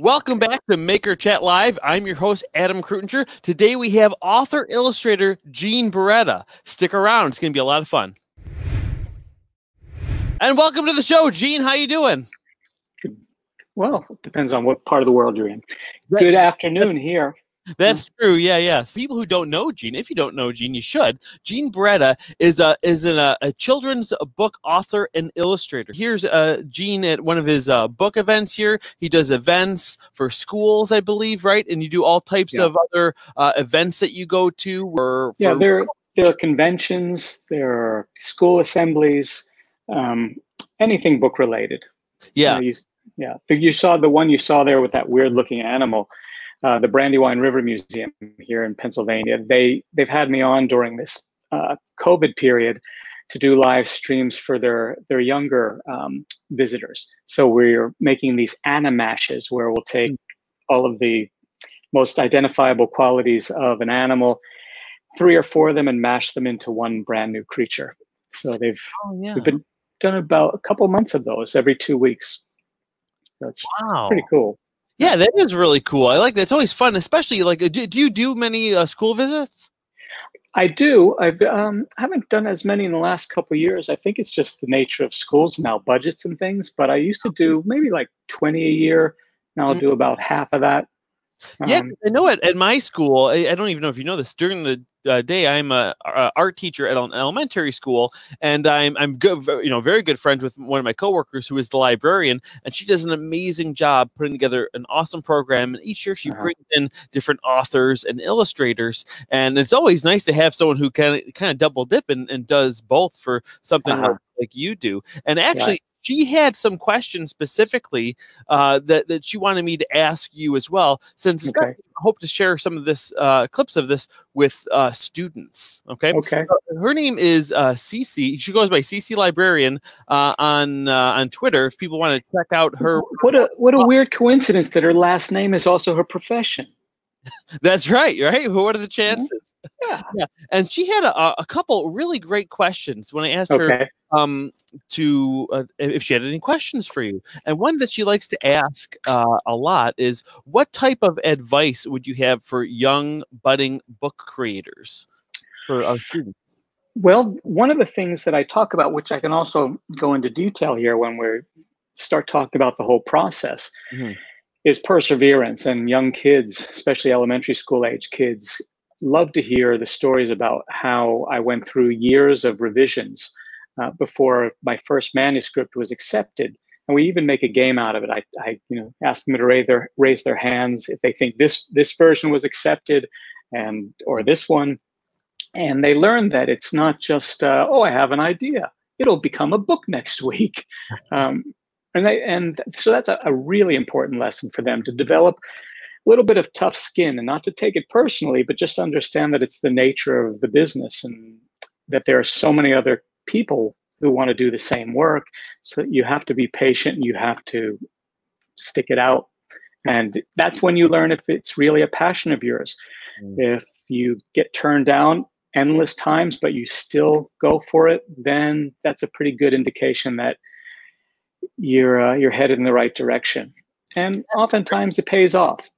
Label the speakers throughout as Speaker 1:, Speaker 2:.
Speaker 1: Welcome back to Maker Chat Live. I'm your host, Adam Kreutinger. Today we have author illustrator Gene Barretta. Stick around; it's going to be a lot of fun. And welcome to the show, Gene. How you doing?
Speaker 2: Well, depends on what part of the world you're in. Good afternoon here.
Speaker 1: That's true. Yeah, yeah. People who don't know Gene, if you don't know Gene, you should. Gene Barretta is a is an, a, a children's book author and illustrator. Here's uh, Gene at one of his uh, book events here. He does events for schools, I believe, right? And you do all types yeah. of other uh, events that you go to. Or
Speaker 2: yeah, there there are conventions, there are school assemblies, um, anything book related.
Speaker 1: Yeah.
Speaker 2: You, yeah. You saw the one you saw there with that weird looking animal uh, the Brandywine River Museum here in Pennsylvania. They they've had me on during this uh, COVID period to do live streams for their their younger um, visitors. So we're making these animashes where we'll take all of the most identifiable qualities of an animal, three or four of them, and mash them into one brand new creature. So they've oh, yeah. we've been done about a couple months of those every two weeks. That's wow. pretty cool.
Speaker 1: Yeah, that is really cool. I like that. It's always fun, especially like. Do, do you do many uh, school visits?
Speaker 2: I do. I've um, haven't done as many in the last couple years. I think it's just the nature of schools now, budgets and things. But I used to do maybe like twenty a year. Now I'll mm-hmm. do about half of that.
Speaker 1: Yeah, um, I know it at my school. I, I, don't even know if you know this. During the uh, day, I'm a, a, art teacher at an elementary school, and I'm I'm good, you know, very good friends with one of my coworkers who is the librarian, and she does an amazing job putting together an awesome program. And each year she uh-huh. brings in different authors and illustrators, and it's always nice to have someone who kind of kind of double dip and, and does both for something uh-huh. like, like you do. And actually, she had some questions specifically uh, that that she wanted me to ask you as well. Since okay. I hope to share some of this uh, clips of this with uh, students. Okay.
Speaker 2: Okay.
Speaker 1: her name is uh, Cece. She goes by Cece Librarian uh, on uh, on Twitter. If people want to check out her,
Speaker 2: what a what a weird coincidence that her last name is also her profession.
Speaker 1: That's right, right? What are the mm-hmm. chances?
Speaker 2: Yeah.
Speaker 1: yeah. And she had a, a couple really great questions when I asked okay. her um, to uh, if she had any questions for you. And one that she likes to ask uh, a lot is what type of advice would you have for young budding book creators for our students?
Speaker 2: Well, one of the things that I talk about, which I can also go into detail here when we start talking about the whole process, mm-hmm is perseverance. And young kids, especially elementary school age kids, love to hear the stories about how I went through years of revisions uh, before my first manuscript was accepted. And we even make a game out of it. I, I you know, ask them to raise their raise their hands if they think this this version was accepted, and or this one, and they learn that it's not just uh, oh I have an idea. It'll become a book next week. Um, and they, and so that's a, a really important lesson for them to develop a little bit of tough skin and not to take it personally, but just understand that it's the nature of the business and that there are so many other people who want to do the same work. So you have to be patient and you have to stick it out. And that's when you learn if it's really a passion of yours. Mm. If you get turned down endless times, but you still go for it, then that's a pretty good indication that you're uh, you're headed in the right direction. And oftentimes it pays off.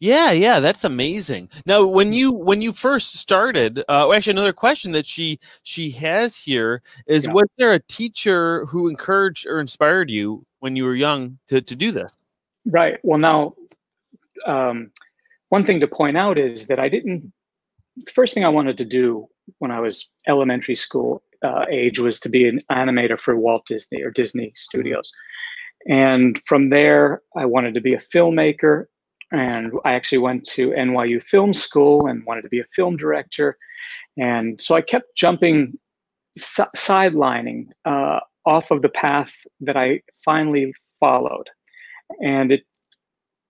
Speaker 1: Yeah yeah that's amazing. Now when you when you first started uh, actually another question that she she has here is yeah. was there a teacher who encouraged or inspired you when you were young to, to do this?
Speaker 2: Right. Well now um, one thing to point out is that i didn't the first thing i wanted to do when i was elementary school uh, age was to be an animator for Walt Disney or Disney Studios. And from there, I wanted to be a filmmaker. And I actually went to NYU Film School and wanted to be a film director. And so I kept jumping, si- sidelining uh, off of the path that I finally followed. And it,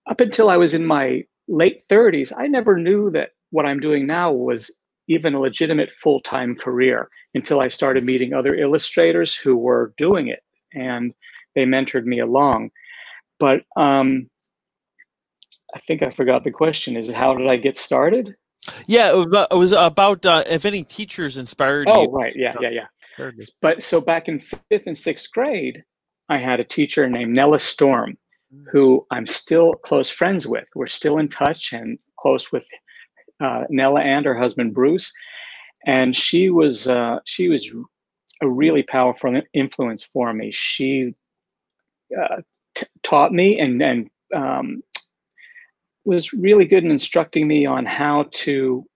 Speaker 2: up until I was in my late 30s, I never knew that what I'm doing now was even a legitimate full time career until I started meeting other illustrators who were doing it and they mentored me along. But um, I think I forgot the question. Is it how did I get started?
Speaker 1: Yeah, it was about uh, if any teachers inspired
Speaker 2: oh,
Speaker 1: you.
Speaker 2: Oh, right. Yeah, yeah, yeah. But so back in fifth and sixth grade, I had a teacher named Nella Storm who I'm still close friends with. We're still in touch and close with uh, Nella and her husband Bruce, and she was uh, she was a really powerful influence for me. She uh, taught me and and um, was really good in instructing me on how to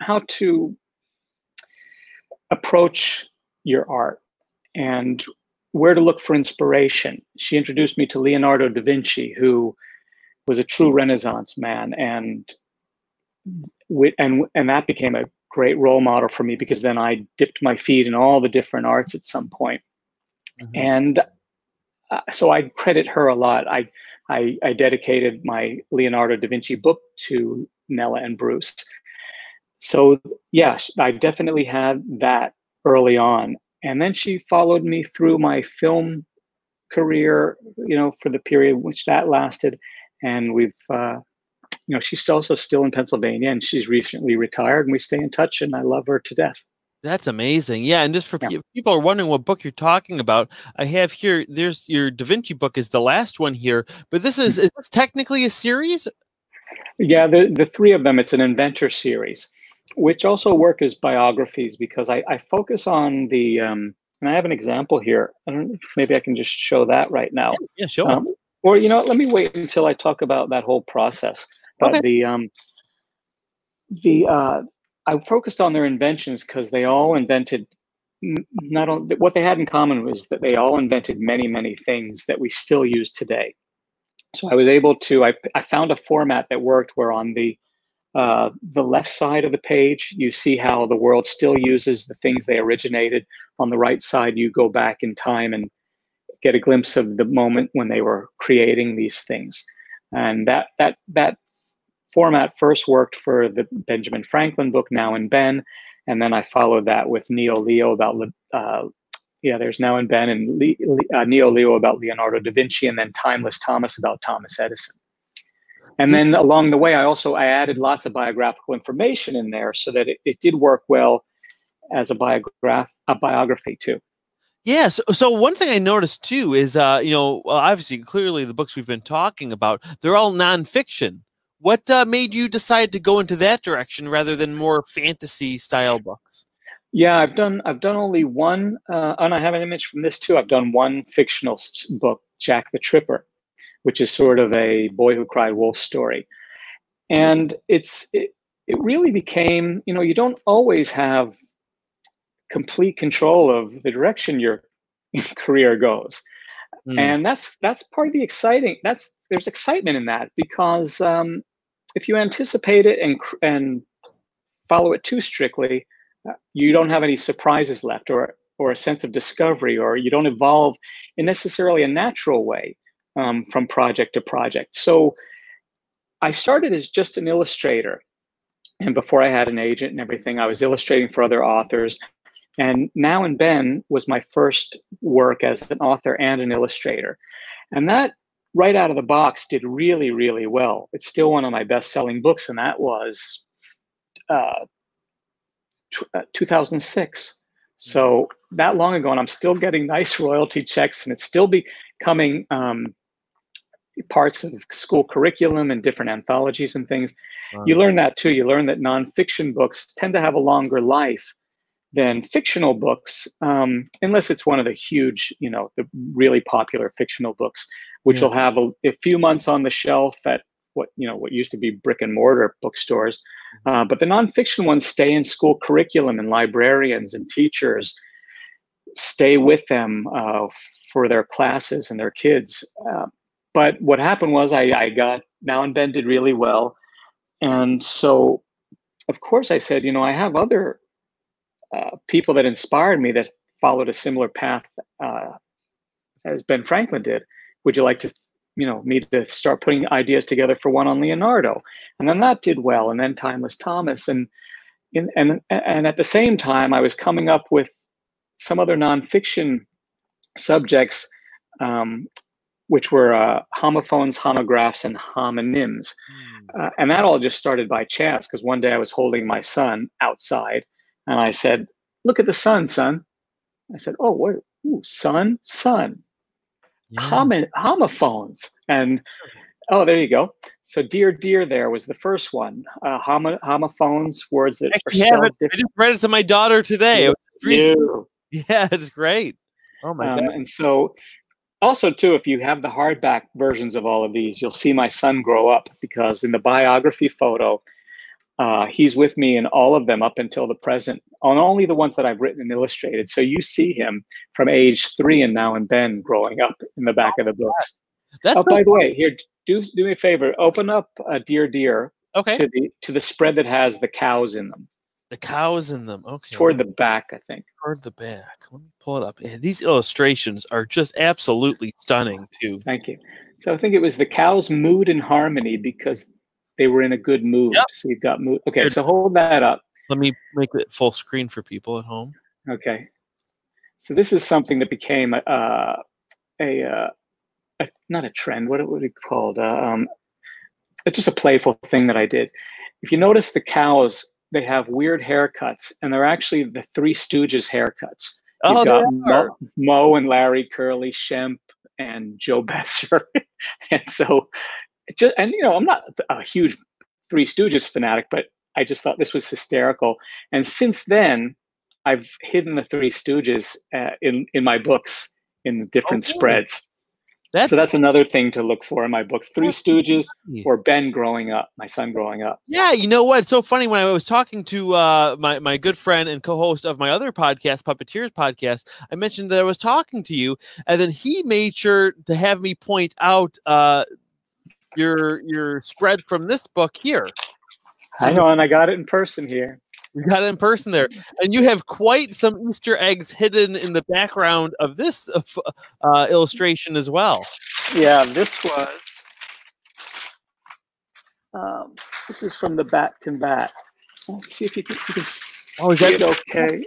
Speaker 2: how to approach your art and where to look for inspiration. She introduced me to Leonardo da Vinci, who was a true Renaissance man, and and and that became a great role model for me because then I dipped my feet in all the different arts at some point. Mm-hmm. and uh, so I credit her a lot. I, I I dedicated my Leonardo da Vinci book to Nella and Bruce. So yes, I definitely had that early on, and then she followed me through my film career, you know, for the period which that lasted. And we've, uh, you know, she's also still in Pennsylvania and she's recently retired and we stay in touch and I love her to death.
Speaker 1: That's amazing. Yeah. And just for yeah. people are wondering what book you're talking about, I have here, there's your Da Vinci book is the last one here, but this is, is this technically a series?
Speaker 2: Yeah. The, the three of them, it's an inventor series which also work as biographies because I, I focus on the um, and I have an example here. I don't know maybe I can just show that right now.
Speaker 1: Yeah, yeah sure. Um,
Speaker 2: or you know, let me wait until I talk about that whole process. But okay. the um, the uh, I focused on their inventions because they all invented not only what they had in common was that they all invented many many things that we still use today. So I was able to I I found a format that worked where on the uh, the left side of the page, you see how the world still uses the things they originated. On the right side, you go back in time and get a glimpse of the moment when they were creating these things. And that that that format first worked for the Benjamin Franklin book, Now and Ben, and then I followed that with Neo Leo about uh, yeah, there's Now and Ben and Le- uh, Neo Leo about Leonardo da Vinci, and then Timeless Thomas about Thomas Edison. And then along the way, I also I added lots of biographical information in there so that it, it did work well as a biograph a biography too.
Speaker 1: Yeah. So, so one thing I noticed too is, uh, you know, obviously, clearly, the books we've been talking about, they're all nonfiction. What uh, made you decide to go into that direction rather than more fantasy style books?
Speaker 2: Yeah, I've done I've done only one, uh, and I have an image from this too. I've done one fictional book, Jack the Tripper, which is sort of a boy who cried wolf story. And it's it, it really became, you know, you don't always have complete control of the direction your career goes. Mm. And that's that's part of the exciting. That's there's excitement in that because um, if you anticipate it and and follow it too strictly, uh, you don't have any surprises left, or or a sense of discovery, or you don't evolve in necessarily a natural way um, from project to project. So I started as just an illustrator. And before I had an agent and everything, I was illustrating for other authors. And Now and Ben was my first work as an author and an illustrator. And that right out of the box did really, really well. It's still one of my best selling books, and that was uh, t- uh, 2006. So that long ago, and I'm still getting nice royalty checks, and it's still becoming um, parts of school curriculum and different anthologies and things. Wow. You learn that too. You learn that nonfiction books tend to have a longer life than fictional books, um, unless it's one of the huge, you know, the really popular fictional books, which yeah. will have a, a, few months on the shelf at what you know what used to be brick and mortar bookstores. Mm-hmm. Uh, but the nonfiction ones stay in school curriculum, and librarians and teachers stay with them uh, for their classes and their kids. Uh, but what happened was I, I got now and Ben did really well. And so, of course, I said, you know, I have other uh, people that inspired me that followed a similar path uh, as Ben Franklin did. Would you like to, you know, me to start putting ideas together for one on Leonardo? And then that did well. And then Timeless Thomas. And in, and and at the same time, I was coming up with some other nonfiction subjects um, which were uh, homophones, homographs, and homonyms. Mm. Uh, and that all just started by chance because one day I was holding my son outside and I said, Look at the sun, son. I said, Oh, what? Ooh, sun, sun. Yeah. homo- homophones. And oh, there you go. So dear, dear, there was the first one. Uh, homo- homophones, words that are spelled
Speaker 1: it. I just read it to my daughter today.
Speaker 2: Yeah,
Speaker 1: yeah it's great. Oh my um, god!
Speaker 2: And so also too if you have the hardback versions of all of these you'll see my son grow up because in the biography photo uh, he's with me in all of them up until the present on only the ones that i've written and illustrated so you see him from age three and now and ben growing up in the back of the books that's oh, by the way here do do me a favor open up a dear deer
Speaker 1: okay
Speaker 2: to the to the spread that has the cows in them
Speaker 1: the cows in them. Okay.
Speaker 2: It's toward the back, I think.
Speaker 1: Toward the back. Let me pull it up. these illustrations are just absolutely stunning, too.
Speaker 2: Thank you. So I think it was the cows' mood and harmony because they were in a good mood. Yep. So you've got mood. Okay, so hold that up.
Speaker 1: Let me make it full screen for people at home.
Speaker 2: Okay. So this is something that became a, uh, a, uh, a not a trend. What would it called? Uh, um, it's just a playful thing that I did. If you notice the cows they have weird haircuts, and they're actually the Three Stooges haircuts. You've oh, got Moe, Moe, and Larry Curly, Shemp and Joe Besser, and so just and you know I'm not a huge Three Stooges fanatic, but I just thought this was hysterical. And since then, I've hidden the Three Stooges uh, in in my books in different oh, spreads. That's, so that's another thing to look for in my books. Three Stooges or Ben growing up, my son growing up.
Speaker 1: Yeah, you know what? It's so funny when I was talking to uh, my, my good friend and co-host of my other podcast, Puppeteers Podcast, I mentioned that I was talking to you, and then he made sure to have me point out uh, your your spread from this book here.
Speaker 2: I know, and I got it in person here.
Speaker 1: You got it in person there, and you have quite some Easter eggs hidden in the background of this uh, uh illustration as well.
Speaker 2: Yeah, this was. Um, this is from the Bat Can Bat. Let's see if you can, you can oh, is that- okay.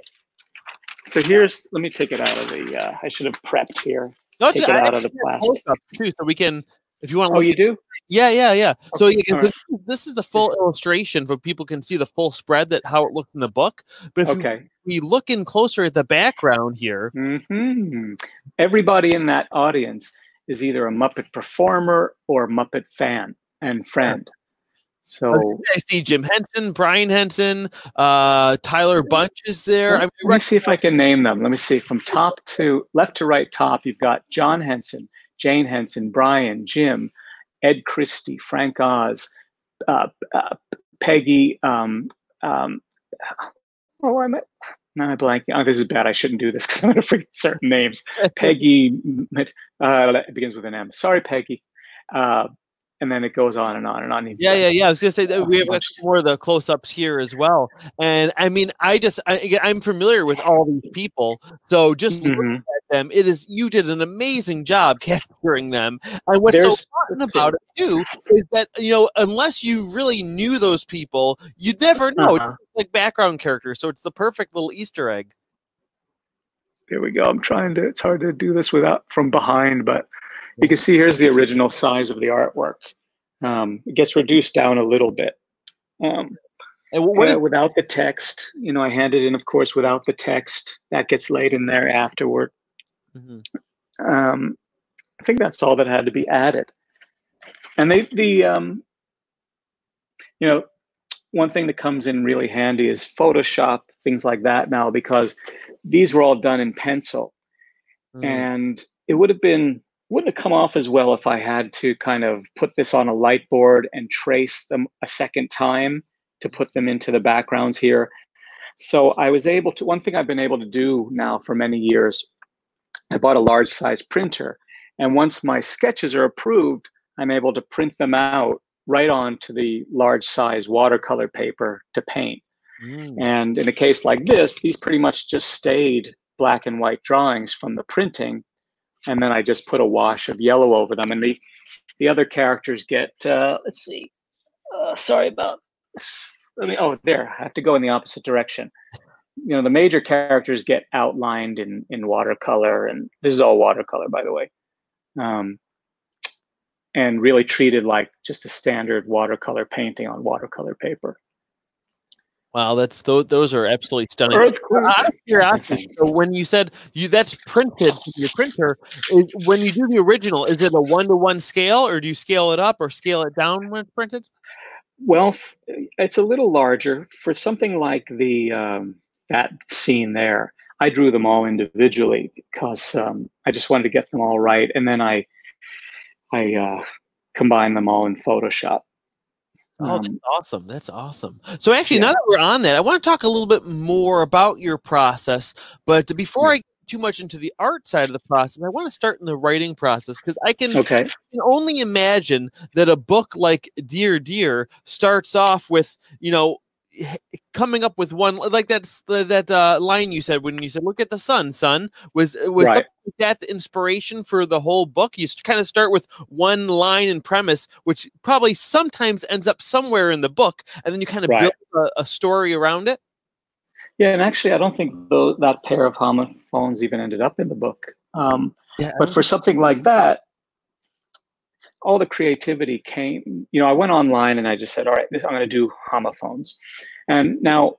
Speaker 2: So here's. Let me take it out of the. Uh, I should have prepped here. No, take it out of the plastic
Speaker 1: too, so we can. If you want
Speaker 2: to. Oh, you do.
Speaker 1: Yeah, yeah, yeah. So okay, yeah, right. this is the full illustration, for people can see the full spread that how it looked in the book. But if okay. we, we look in closer at the background here,
Speaker 2: mm-hmm. everybody in that audience is either a Muppet performer or a Muppet fan and friend. So
Speaker 1: I see Jim Henson, Brian Henson, uh, Tyler Bunch is there.
Speaker 2: Let, let me see if I can name them. Let me see from top to left to right. Top, you've got John Henson, Jane Henson, Brian, Jim, Ed Christie, Frank Oz, uh, uh, Peggy. Um, um, oh, I'm now I'm blanking. Oh, this is bad. I shouldn't do this because I'm going to forget certain names. Peggy. Uh, it begins with an M. Sorry, Peggy. Uh, and then it goes on and on and on.
Speaker 1: Yeah, yeah, yeah. I was gonna say that we have more of the close-ups here as well. And I mean, I just I, am familiar with all these people, so just mm-hmm. looking at them, it is you did an amazing job capturing them. And what's There's, so fun about it too is that you know unless you really knew those people, you'd never know. Uh-huh. like background characters, so it's the perfect little Easter egg.
Speaker 2: Here we go. I'm trying to. It's hard to do this without from behind, but you can see here's the original size of the artwork. Um, it gets reduced down a little bit. Um, and what is- without the text, you know, I handed in, of course, without the text. That gets laid in there afterward. Mm-hmm. Um, I think that's all that had to be added. And they, the, um, you know, one thing that comes in really handy is Photoshop, things like that now, because these were all done in pencil. Mm. And it would have been wouldn't have come off as well if I had to kind of put this on a light board and trace them a second time to put them into the backgrounds here. So I was able to, one thing I've been able to do now for many years, I bought a large size printer. And once my sketches are approved, I'm able to print them out right onto the large size watercolor paper to paint. Mm. And in a case like this, these pretty much just stayed black and white drawings from the printing and then I just put a wash of yellow over them. And the the other characters get uh, let's see, uh, sorry about. Let me. Oh, there. I have to go in the opposite direction. You know, the major characters get outlined in in watercolor, and this is all watercolor, by the way, um, and really treated like just a standard watercolor painting on watercolor paper.
Speaker 1: Wow, that's those, those are absolutely stunning. So when you said you that's printed to your printer, is, when you do the original, is it a one to one scale, or do you scale it up or scale it down when it's printed?
Speaker 2: Well, it's a little larger for something like the um, that scene there. I drew them all individually because um, I just wanted to get them all right, and then I I uh, combined them all in Photoshop.
Speaker 1: Oh, that's um, awesome. That's awesome. So actually, yeah. now that we're on that, I want to talk a little bit more about your process. But before I get too much into the art side of the process, I want to start in the writing process because I can,
Speaker 2: okay. I
Speaker 1: can only imagine that a book like Dear Deer starts off with, you know, coming up with one like that's the, that uh, line you said when you said look at the sun son was was right. that the inspiration for the whole book you kind of start with one line and premise which probably sometimes ends up somewhere in the book and then you kind of right. build a, a, story around it
Speaker 2: yeah and actually i don't think the, that pair of homophones even ended up in the book um, yeah, but for something like that all the creativity came, you know, I went online and I just said, all right, this, I'm going to do homophones. And now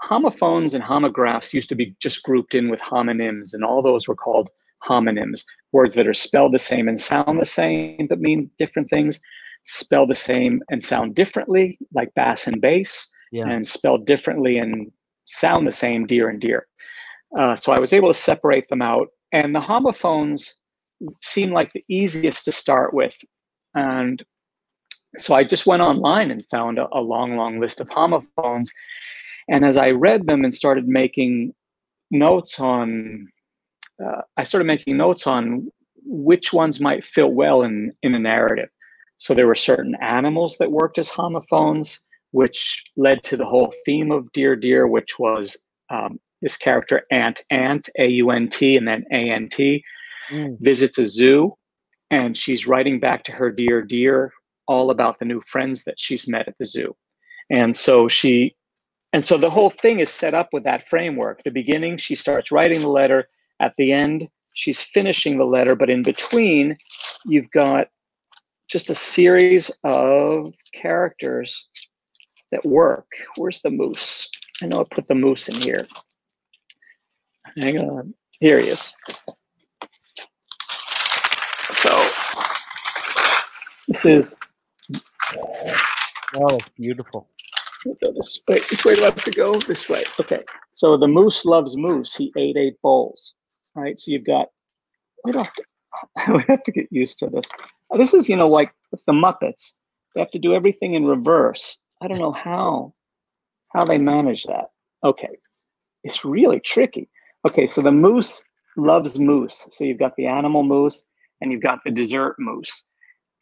Speaker 2: homophones and homographs used to be just grouped in with homonyms, and all those were called homonyms, words that are spelled the same and sound the same but mean different things, spell the same and sound differently, like bass and bass, yeah. and spelled differently and sound the same, dear and dear. Uh, so I was able to separate them out. And the homophones seemed like the easiest to start with and so I just went online and found a, a long, long list of homophones. And as I read them and started making notes on, uh, I started making notes on which ones might fit well in, in a narrative. So there were certain animals that worked as homophones, which led to the whole theme of Dear Deer, which was um, this character Aunt Ant, A U N T, and then A N T, mm. visits a zoo and she's writing back to her dear dear all about the new friends that she's met at the zoo. And so she and so the whole thing is set up with that framework. The beginning she starts writing the letter. At the end she's finishing the letter but in between you've got just a series of characters that work. Where's the moose? I know i put the moose in here. Hang on. Here he is so this is.
Speaker 1: Oh, beautiful.
Speaker 2: Go this way. Which way do I have to go? This way. Okay. So the moose loves mousse. He ate eight bowls. Right. So you've got. We have to. we have to get used to this. This is, you know, like with the Muppets. They have to do everything in reverse. I don't know how how they manage that. Okay. It's really tricky. Okay, so the moose loves mousse. So you've got the animal moose, and you've got the dessert mousse.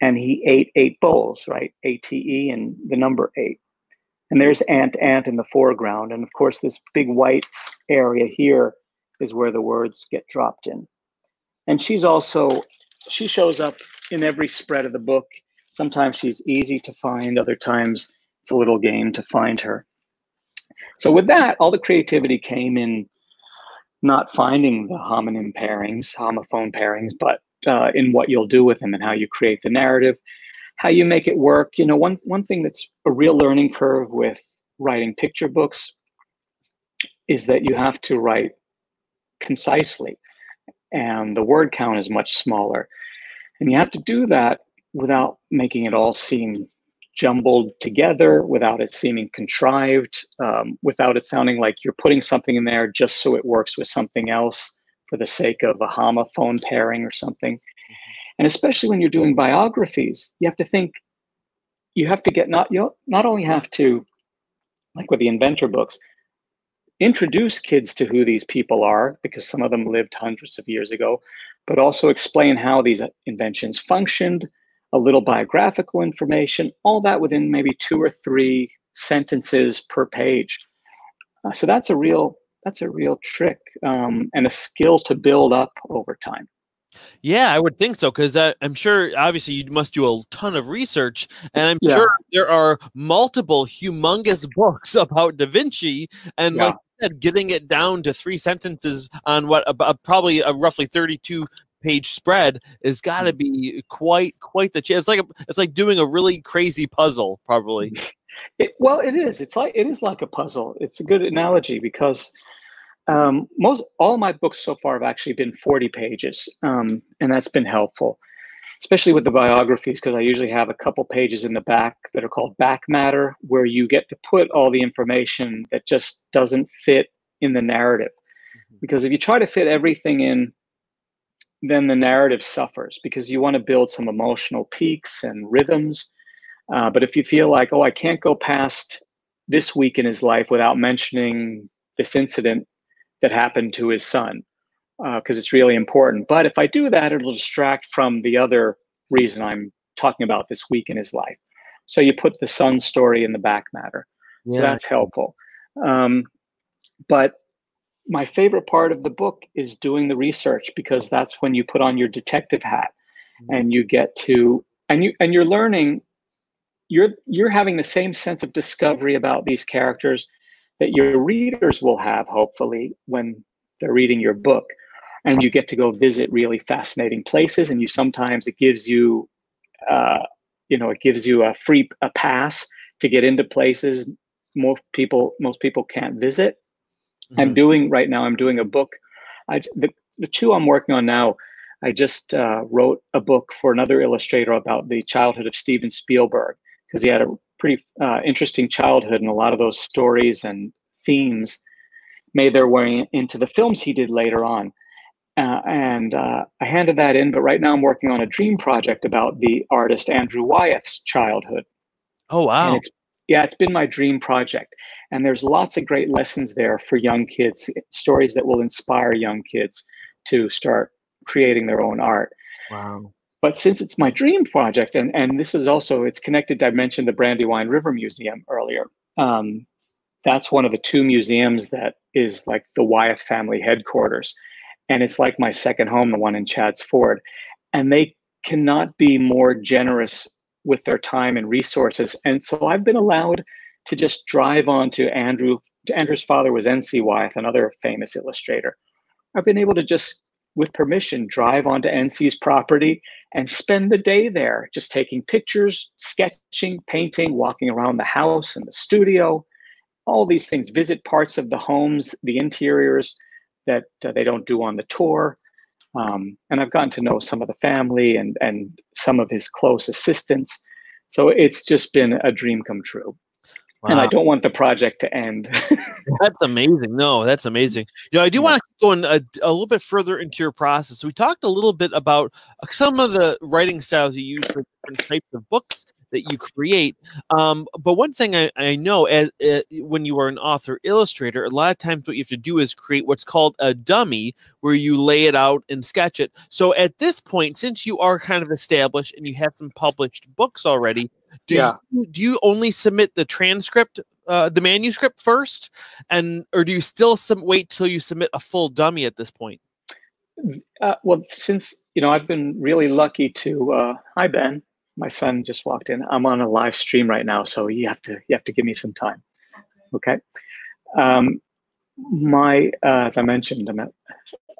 Speaker 2: And he ate eight bowls, right? ATE and the number eight. And there's Aunt Ant in the foreground. And of course, this big white area here is where the words get dropped in. And she's also, she shows up in every spread of the book. Sometimes she's easy to find, other times it's a little game to find her. So with that, all the creativity came in not finding the homonym pairings, homophone pairings, but uh, in what you'll do with them and how you create the narrative, how you make it work. You know, one one thing that's a real learning curve with writing picture books is that you have to write concisely, and the word count is much smaller, and you have to do that without making it all seem jumbled together, without it seeming contrived, um, without it sounding like you're putting something in there just so it works with something else for the sake of a homophone pairing or something. And especially when you're doing biographies, you have to think, you have to get not you not only have to, like with the inventor books, introduce kids to who these people are because some of them lived hundreds of years ago, but also explain how these inventions functioned, a little biographical information, all that within maybe two or three sentences per page. Uh, so that's a real that's a real trick um, and a skill to build up over time.
Speaker 1: Yeah, I would think so because uh, I'm sure obviously you must do a ton of research, and I'm yeah. sure there are multiple humongous books about Da Vinci, and yeah. like said, getting it down to three sentences on what about probably a roughly 32 page spread is got to mm. be quite quite the chance. It's like a, it's like doing a really crazy puzzle, probably.
Speaker 2: It, well, it is. It's like it is like a puzzle. It's a good analogy because um, most all my books so far have actually been 40 pages, um, and that's been helpful, especially with the biographies because I usually have a couple pages in the back that are called back matter, where you get to put all the information that just doesn't fit in the narrative. Mm-hmm. Because if you try to fit everything in, then the narrative suffers because you want to build some emotional peaks and rhythms. Uh, but if you feel like, oh, I can't go past this week in his life without mentioning this incident that happened to his son because uh, it's really important. But if I do that, it'll distract from the other reason I'm talking about this week in his life. So you put the son story in the back matter. Yeah. So that's helpful. Um, but my favorite part of the book is doing the research because that's when you put on your detective hat mm-hmm. and you get to and you and you're learning you're you're having the same sense of discovery about these characters that your readers will have, hopefully, when they're reading your book. And you get to go visit really fascinating places, and you sometimes it gives you, uh, you know, it gives you a free a pass to get into places most people most people can't visit. Mm-hmm. I'm doing right now. I'm doing a book. I the the two I'm working on now. I just uh, wrote a book for another illustrator about the childhood of Steven Spielberg because he had a pretty uh, interesting childhood, and a lot of those stories and themes made their way into the films he did later on. Uh, and uh, I handed that in, but right now I'm working on a dream project about the artist Andrew Wyeth's childhood.
Speaker 1: Oh wow!
Speaker 2: It's, yeah, it's been my dream project, and there's lots of great lessons there for young kids, stories that will inspire young kids to start creating their own art.
Speaker 1: Wow.
Speaker 2: But since it's my dream project, and, and this is also, it's connected, I mentioned the Brandywine River Museum earlier. Um, that's one of the two museums that is like the Wyeth family headquarters. And it's like my second home, the one in Chadds Ford. And they cannot be more generous with their time and resources. And so I've been allowed to just drive on to Andrew. Andrew's father was N.C. Wyeth, another famous illustrator. I've been able to just with permission, drive onto NC's property and spend the day there, just taking pictures, sketching, painting, walking around the house and the studio, all these things, visit parts of the homes, the interiors that uh, they don't do on the tour. Um, and I've gotten to know some of the family and, and some of his close assistants. So it's just been a dream come true. Wow. And I don't want the project to end.
Speaker 1: that's amazing. No, that's amazing. You know, I do yeah. want to go in a, a, little bit further into your process. So we talked a little bit about uh, some of the writing styles you use for different types of books that you create. Um, but one thing I, I know as uh, when you are an author illustrator, a lot of times what you have to do is create what's called a dummy, where you lay it out and sketch it. So at this point, since you are kind of established and you have some published books already, do yeah. you do you only submit the transcript, uh, the manuscript first, and or do you still wait till you submit a full dummy at this point?
Speaker 2: Uh, well, since you know, I've been really lucky to. Uh, hi, Ben. My son just walked in. I'm on a live stream right now, so you have to you have to give me some time. Okay. Um, my uh, as I mentioned, I'm at,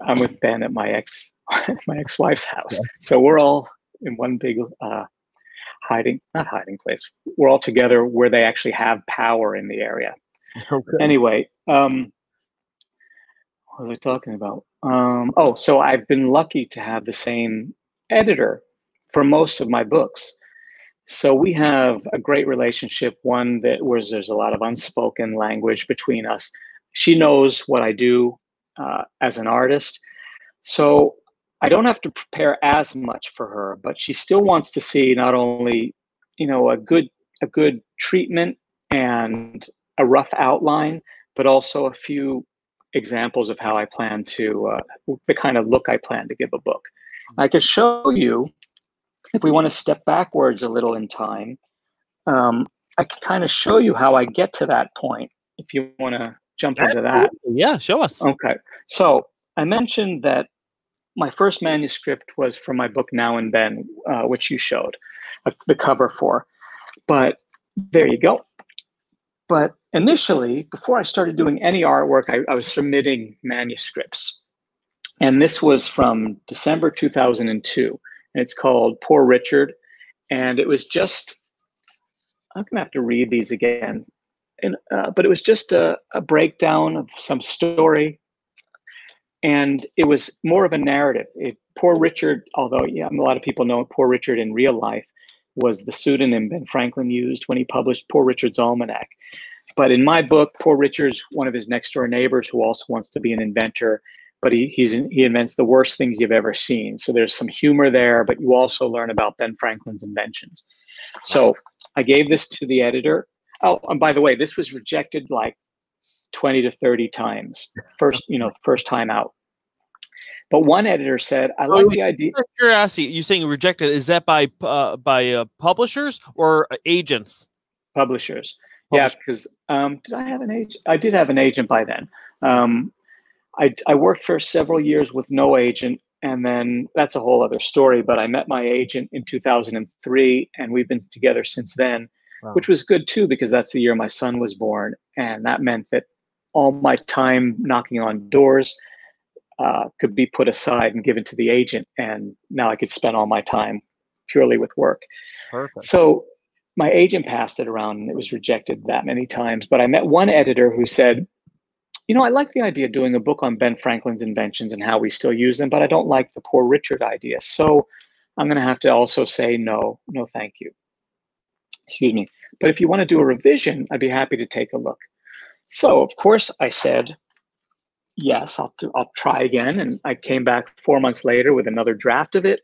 Speaker 2: I'm with Ben at my ex my ex wife's house, yeah. so we're all in one big uh, hiding, not hiding place. We're all together where they actually have power in the area. Okay. Anyway, um, what was I talking about? Um, oh, so I've been lucky to have the same editor for most of my books. So we have a great relationship, one that where there's a lot of unspoken language between us. She knows what I do uh, as an artist. So I don't have to prepare as much for her, but she still wants to see not only, you know, a good a good treatment and a rough outline, but also a few examples of how I plan to uh, the kind of look I plan to give a book. I can show you if we want to step backwards a little in time. Um, I can kind of show you how I get to that point. If you want to jump into that,
Speaker 1: yeah, show us.
Speaker 2: Okay, so I mentioned that my first manuscript was from my book Now and Then, uh, which you showed uh, the cover for. But there you go. But initially, before I started doing any artwork, I, I was submitting manuscripts. And this was from December 2002. And it's called Poor Richard. And it was just I'm gonna have to read these again. And uh, but it was just a, a breakdown of some story, and it was more of a narrative. It, Poor Richard, although yeah, a lot of people know Poor Richard in real life, was the pseudonym Ben Franklin used when he published Poor Richard's Almanac. But in my book, Poor Richard's one of his next door neighbors who also wants to be an inventor, but he he's he invents the worst things you've ever seen. So there's some humor there, but you also learn about Ben Franklin's inventions. So I gave this to the editor. Oh, and by the way, this was rejected like 20 to 30 times. First, you know, first time out. But one editor said, "I like the idea."
Speaker 1: Curiosity, you saying rejected? Is that by uh, by uh, publishers or agents?
Speaker 2: Publishers. Yeah, because um, did I have an agent? I did have an agent by then. Um, I, I worked for several years with no agent, and then that's a whole other story. But I met my agent in 2003, and we've been together since then, wow. which was good too because that's the year my son was born, and that meant that all my time knocking on doors uh, could be put aside and given to the agent, and now I could spend all my time purely with work. Perfect. So my agent passed it around and it was rejected that many times. But I met one editor who said, you know, I like the idea of doing a book on Ben Franklin's inventions and how we still use them, but I don't like the poor Richard idea. So I'm going to have to also say no, no, thank you. Excuse me. But if you want to do a revision, I'd be happy to take a look. So of course I said, yes, I'll, do, I'll try again. And I came back four months later with another draft of it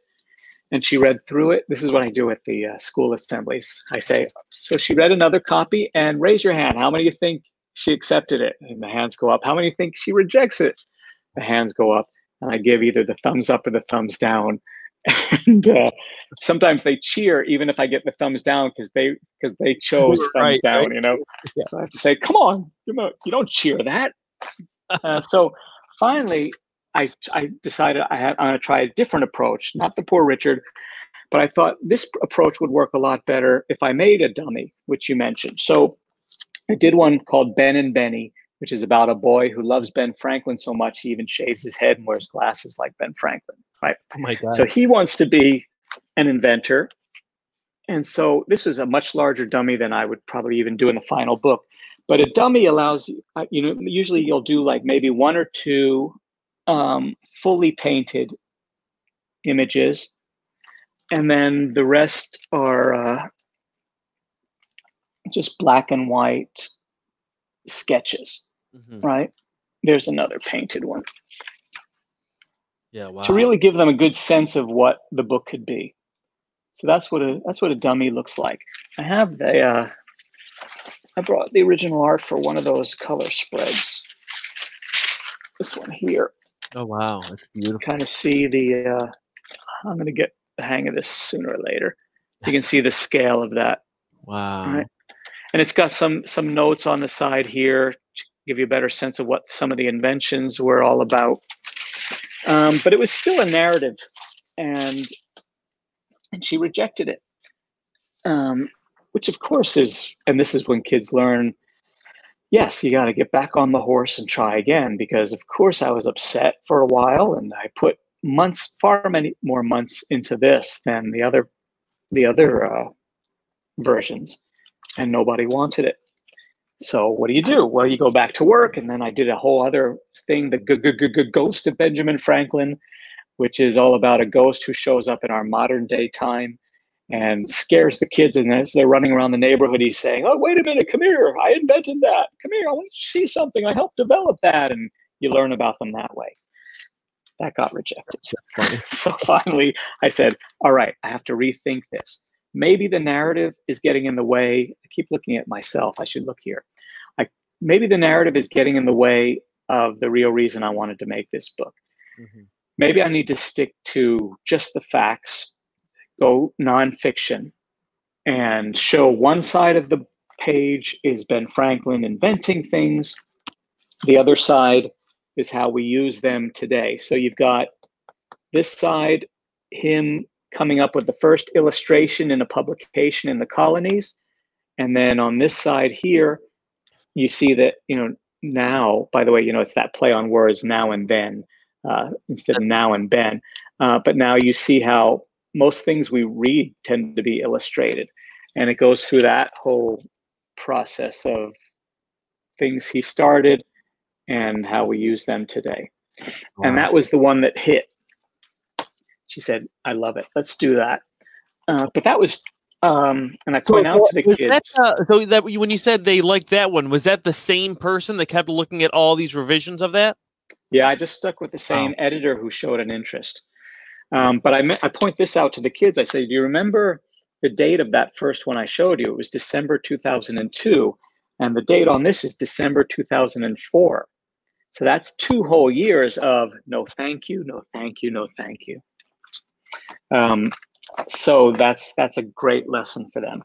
Speaker 2: and she read through it. This is what I do at the uh, school assemblies. I say, so she read another copy and raise your hand. How many you think she accepted it? And the hands go up. How many think she rejects it? The hands go up. And I give either the thumbs up or the thumbs down. And uh, sometimes they cheer even if I get the thumbs down because they because they chose thumbs right, down, right. you know. Yeah. So I have to say, come on, you know, you don't cheer that. uh, so finally, I, I decided I had, I'm to try a different approach, not the poor Richard, but I thought this approach would work a lot better if I made a dummy, which you mentioned. So I did one called Ben and Benny, which is about a boy who loves Ben Franklin so much he even shaves his head and wears glasses like Ben Franklin. Right.
Speaker 1: Oh my God.
Speaker 2: So he wants to be an inventor. And so this is a much larger dummy than I would probably even do in the final book. But a dummy allows uh, you know, usually you'll do like maybe one or two um, fully painted images, and then the rest are uh, just black and white sketches, mm-hmm. right? There's another painted one.
Speaker 1: Yeah, wow.
Speaker 2: To really give them a good sense of what the book could be. So that's what a that's what a dummy looks like. I have the uh, I brought the original art for one of those color spreads. This one here.
Speaker 1: Oh wow, that's beautiful.
Speaker 2: Kind of see the. Uh, I'm going to get the hang of this sooner or later. You can see the scale of that.
Speaker 1: Wow. Right?
Speaker 2: And it's got some some notes on the side here give you a better sense of what some of the inventions were all about. Um, but it was still a narrative, and and she rejected it. Um, which of course is, and this is when kids learn yes, you got to get back on the horse and try again because, of course, I was upset for a while and I put months, far many more months into this than the other, the other uh, versions, and nobody wanted it. So what do you do? Well, you go back to work, and then I did a whole other thing, the g- g- g- ghost of Benjamin Franklin, which is all about a ghost who shows up in our modern day time and scares the kids. And as they're running around the neighborhood, he's saying, Oh, wait a minute, come here. I invented that. Come here. I want you to see something. I helped develop that. And you learn about them that way. That got rejected. so finally, I said, All right, I have to rethink this. Maybe the narrative is getting in the way. I keep looking at myself. I should look here. Maybe the narrative is getting in the way of the real reason I wanted to make this book. Mm-hmm. Maybe I need to stick to just the facts go nonfiction and show one side of the page is Ben Franklin inventing things. The other side is how we use them today. So you've got this side, him coming up with the first illustration in a publication in the colonies. And then on this side here, you see that, you know, now, by the way, you know, it's that play on words now and then uh, instead of now and then. Uh, but now you see how most things we read tend to be illustrated. and it goes through that whole process of things he started and how we use them today. Wow. And that was the one that hit. She said, I love it. Let's do that. Uh, but that was, um, and I point so, out to the kids.
Speaker 1: That, uh, so that when you said they liked that one, was that the same person that kept looking at all these revisions of that?
Speaker 2: Yeah, I just stuck with the same wow. editor who showed an interest. Um, but I, I point this out to the kids. I say, do you remember the date of that first one I showed you? It was December 2002. And the date on this is December 2004. So that's two whole years of no thank you, no thank you, no thank you. Um, so that's that's a great lesson for them.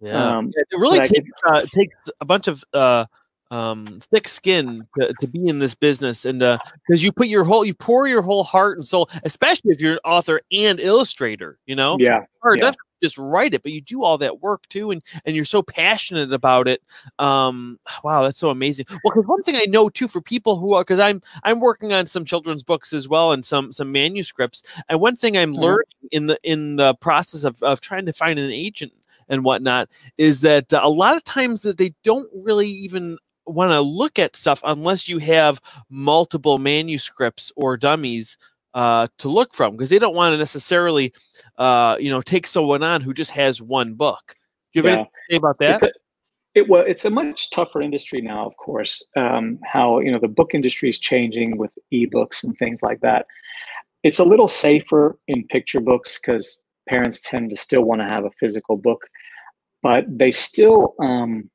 Speaker 1: Yeah, um, it really takes, uh, takes a bunch of uh, um, thick skin to, to be in this business and because uh, you put your whole you pour your whole heart and soul especially if you're an author and illustrator you know
Speaker 2: yeah,
Speaker 1: hard yeah. Just write it but you do all that work too and and you're so passionate about it um wow that's so amazing well because one thing i know too for people who are because i'm i'm working on some children's books as well and some some manuscripts and one thing i'm mm-hmm. learning in the in the process of, of trying to find an agent and whatnot is that a lot of times that they don't really even want to look at stuff unless you have multiple manuscripts or dummies uh, to look from because they don't want to necessarily, uh, you know, take someone on who just has one book. Do you have yeah. anything to say about that?
Speaker 2: It's a, it well, it's a much tougher industry now, of course. Um, how you know the book industry is changing with ebooks and things like that. It's a little safer in picture books because parents tend to still want to have a physical book, but they still um,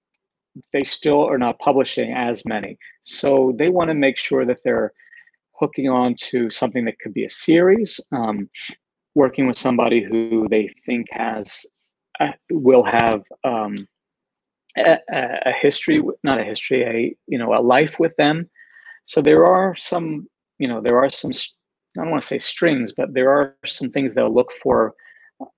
Speaker 2: they still are not publishing as many. So they want to make sure that they're hooking on to something that could be a series, um, working with somebody who they think has uh, will have um, a, a, history, not a history, a you know a life with them. So there are some, you know, there are some. I don't want to say strings, but there are some things they'll look for,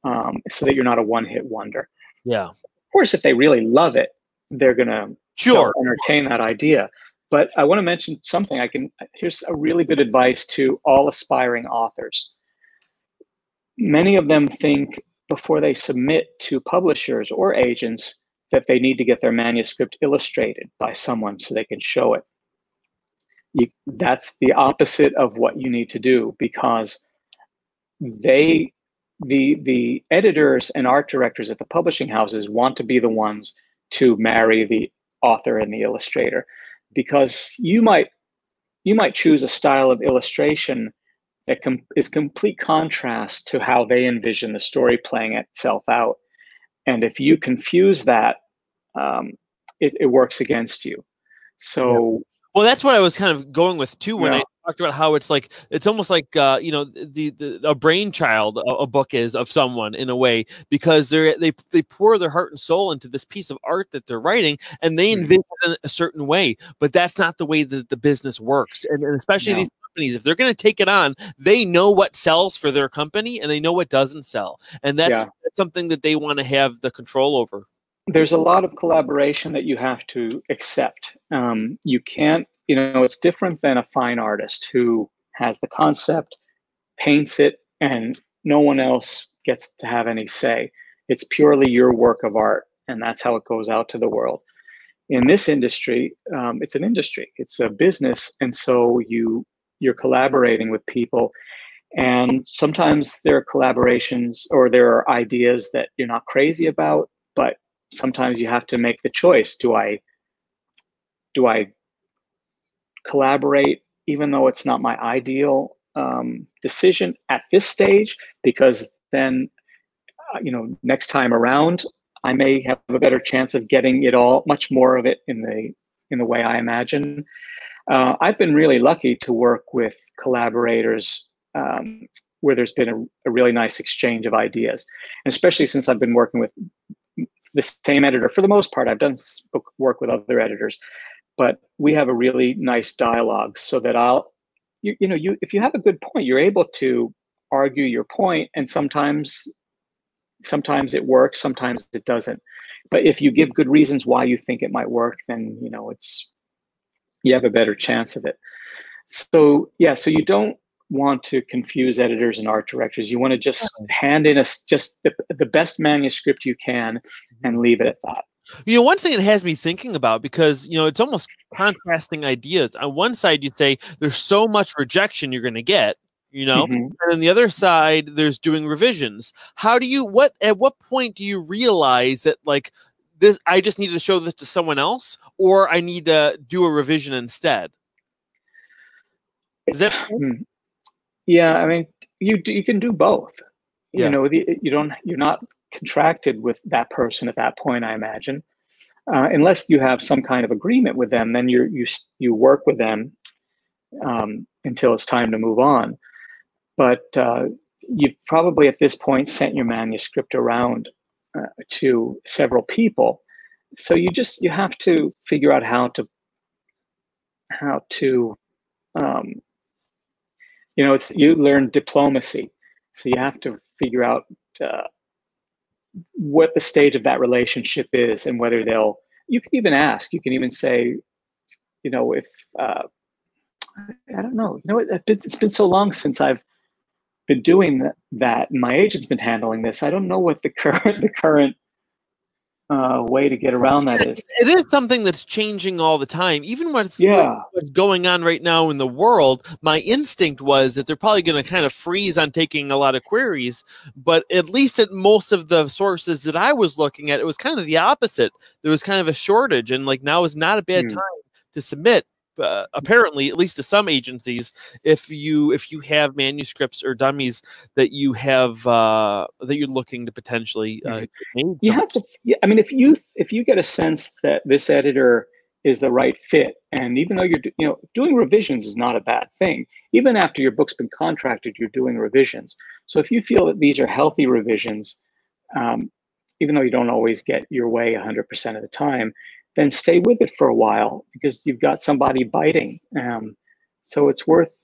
Speaker 2: um, so that you're not a one-hit wonder.
Speaker 1: Yeah. Of
Speaker 2: course, if they really love it, they're going to
Speaker 1: sure
Speaker 2: entertain that idea. But I want to mention something. I can here's a really good advice to all aspiring authors. Many of them think before they submit to publishers or agents that they need to get their manuscript illustrated by someone so they can show it. You, that's the opposite of what you need to do because they the the editors and art directors at the publishing houses want to be the ones to marry the author and the illustrator because you might you might choose a style of illustration that com- is complete contrast to how they envision the story playing itself out and if you confuse that um, it, it works against you so
Speaker 1: well, that's what I was kind of going with too when yeah. I talked about how it's like it's almost like uh, you know the, the a brainchild a, a, book is of someone in a way because they're they they pour their heart and soul into this piece of art that they're writing and they mm-hmm. envision it a certain way, but that's not the way that the business works, and, and especially no. these companies if they're going to take it on they know what sells for their company and they know what doesn't sell and that's, yeah. that's something that they want to have the control over
Speaker 2: there's a lot of collaboration that you have to accept. Um, you can't, you know, it's different than a fine artist who has the concept, paints it, and no one else gets to have any say. It's purely your work of art, and that's how it goes out to the world. In this industry, um, it's an industry, it's a business, and so you you're collaborating with people and sometimes there are collaborations or there are ideas that you're not crazy about but sometimes you have to make the choice do i do i collaborate even though it's not my ideal um, decision at this stage because then uh, you know next time around i may have a better chance of getting it all much more of it in the in the way i imagine uh, i've been really lucky to work with collaborators um, where there's been a, a, really nice exchange of ideas and especially since i've been working with the same editor for the most part. I've done work with other editors, but we have a really nice dialogue so that I'll, you, you know, you if you have a good point, you're able to argue your point, and sometimes, sometimes it works, sometimes it doesn't. But if you give good reasons why you think it might work, then you know it's you have a better chance of it. So yeah, so you don't want to confuse editors and art directors. You want to just hand in a just the, the best manuscript you can mm-hmm. and leave it at that.
Speaker 1: You know, one thing it has me thinking about because you know it's almost contrasting ideas. On one side, you'd say there's so much rejection you're going to get, you know, mm-hmm. and on the other side, there's doing revisions. How do you what at what point do you realize that like this? I just need to show this to someone else, or I need to do a revision instead.
Speaker 2: Is that? Hmm. Yeah, I mean, you you can do both. Yeah. You know, the, you don't you're not contracted with that person at that point. I imagine, uh, unless you have some kind of agreement with them, then you you you work with them um, until it's time to move on. But uh, you've probably at this point sent your manuscript around uh, to several people, so you just you have to figure out how to how to um, you know, it's you learn diplomacy, so you have to figure out uh, what the stage of that relationship is and whether they'll. You can even ask. You can even say, you know, if uh, I don't know, you know, it, it's been so long since I've been doing that. My agent's been handling this. I don't know what the current the current uh, way to get around that is.
Speaker 1: It is something that's changing all the time. Even with yeah. what's going on right now in the world, my instinct was that they're probably going to kind of freeze on taking a lot of queries. But at least at most of the sources that I was looking at, it was kind of the opposite. There was kind of a shortage, and like now is not a bad hmm. time to submit uh, apparently at least to some agencies if you if you have manuscripts or dummies that you have uh, that you're looking to potentially uh,
Speaker 2: mm-hmm. you have to yeah, i mean if you if you get a sense that this editor is the right fit and even though you're you know doing revisions is not a bad thing even after your book's been contracted you're doing revisions so if you feel that these are healthy revisions um, even though you don't always get your way 100% of the time then stay with it for a while because you've got somebody biting. Um, so it's worth,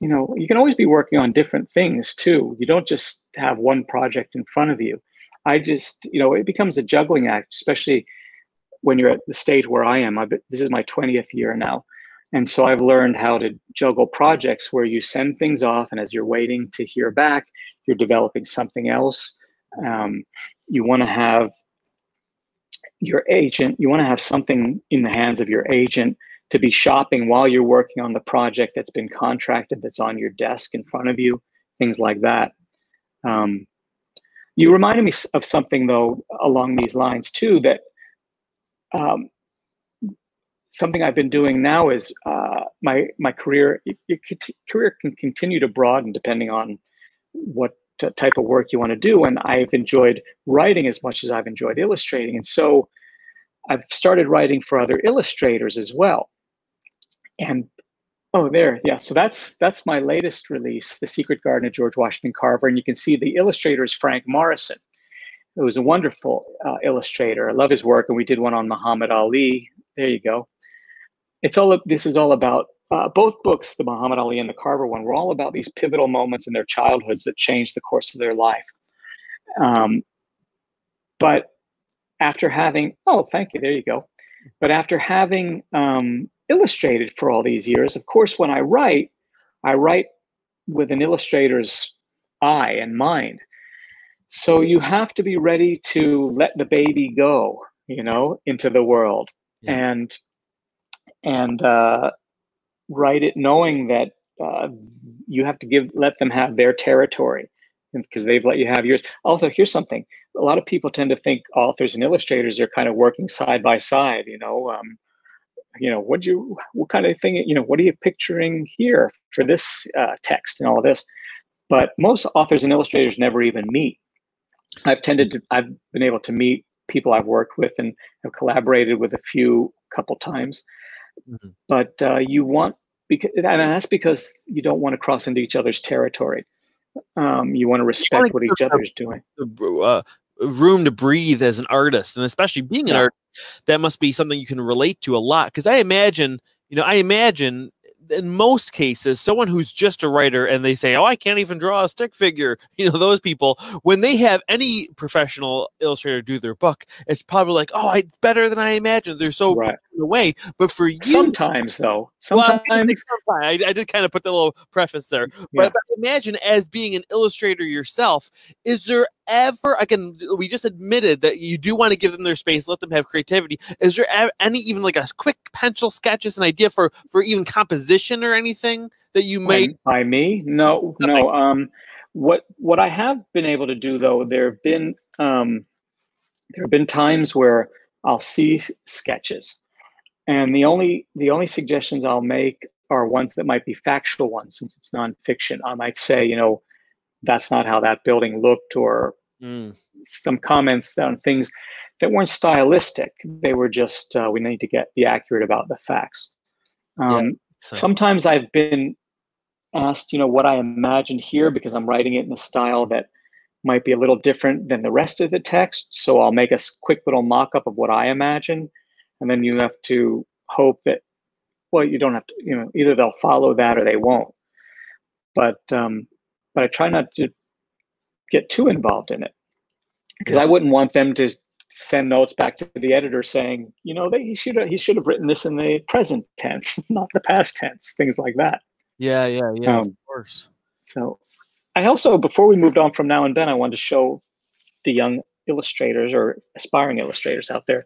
Speaker 2: you know, you can always be working on different things too. You don't just have one project in front of you. I just, you know, it becomes a juggling act, especially when you're at the stage where I am. I've this is my 20th year now. And so I've learned how to juggle projects where you send things off, and as you're waiting to hear back, you're developing something else. Um, you want to have your agent, you want to have something in the hands of your agent to be shopping while you're working on the project that's been contracted, that's on your desk in front of you, things like that. Um, you reminded me of something though along these lines too. That um, something I've been doing now is uh, my my career. Career can continue to broaden depending on what type of work you want to do. And I've enjoyed writing as much as I've enjoyed illustrating. And so I've started writing for other illustrators as well. And oh, there, yeah. So that's that's my latest release, The Secret Garden of George Washington Carver. And you can see the illustrator is Frank Morrison. It was a wonderful uh, illustrator. I love his work, and we did one on Muhammad Ali. There you go. It's all. This is all about uh, both books, the Muhammad Ali and the Carver one, were all about these pivotal moments in their childhoods that changed the course of their life. Um, but after having, oh, thank you, there you go. But after having um, illustrated for all these years, of course, when I write, I write with an illustrator's eye and mind. So you have to be ready to let the baby go, you know, into the world. Yeah. And and uh, write it knowing that uh, you have to give let them have their territory because they've let you have yours. Also, here's something: a lot of people tend to think authors and illustrators are kind of working side by side. You know, um, you know, what you, what kind of thing, you know, what are you picturing here for this uh, text and all of this? But most authors and illustrators never even meet. I've tended to, I've been able to meet people I've worked with and have collaborated with a few couple times. Mm-hmm. But uh, you want because and that's because you don't want to cross into each other's territory. Um, you want to respect what each other's doing.
Speaker 1: Uh, room to breathe as an artist, and especially being an yeah. artist, that must be something you can relate to a lot. Because I imagine, you know, I imagine in most cases, someone who's just a writer and they say, "Oh, I can't even draw a stick figure," you know, those people, when they have any professional illustrator do their book, it's probably like, "Oh, it's better than I imagined." They're so
Speaker 2: right.
Speaker 1: away. But for you,
Speaker 2: sometimes though, sometimes
Speaker 1: well, I, I, did kind of put the little preface there. Yeah. But, but imagine as being an illustrator yourself, is there ever again? We just admitted that you do want to give them their space, let them have creativity. Is there any even like a quick pencil sketch as an idea for for even composition or anything that you might
Speaker 2: by, by me? No, no. Um, what what I have been able to do though, there have been um, there have been times where I'll see sketches, and the only the only suggestions I'll make are ones that might be factual ones, since it's nonfiction. I might say, you know, that's not how that building looked, or mm. some comments on things that weren't stylistic. They were just uh, we need to get be accurate about the facts. Um, yeah, sometimes I've been asked, you know, what I imagined here because I'm writing it in a style that might be a little different than the rest of the text. So I'll make a quick little mock-up of what I imagine, and then you have to hope that, well, you don't have to, you know, either they'll follow that or they won't. But um, but I try not to get too involved in it because I wouldn't want them to send notes back to the editor saying, you know, they, he should have he should have written this in the present tense, not the past tense, things like that.
Speaker 1: Yeah, yeah, yeah. Um, of course.
Speaker 2: So, I also, before we moved on from now and then, I wanted to show the young illustrators or aspiring illustrators out there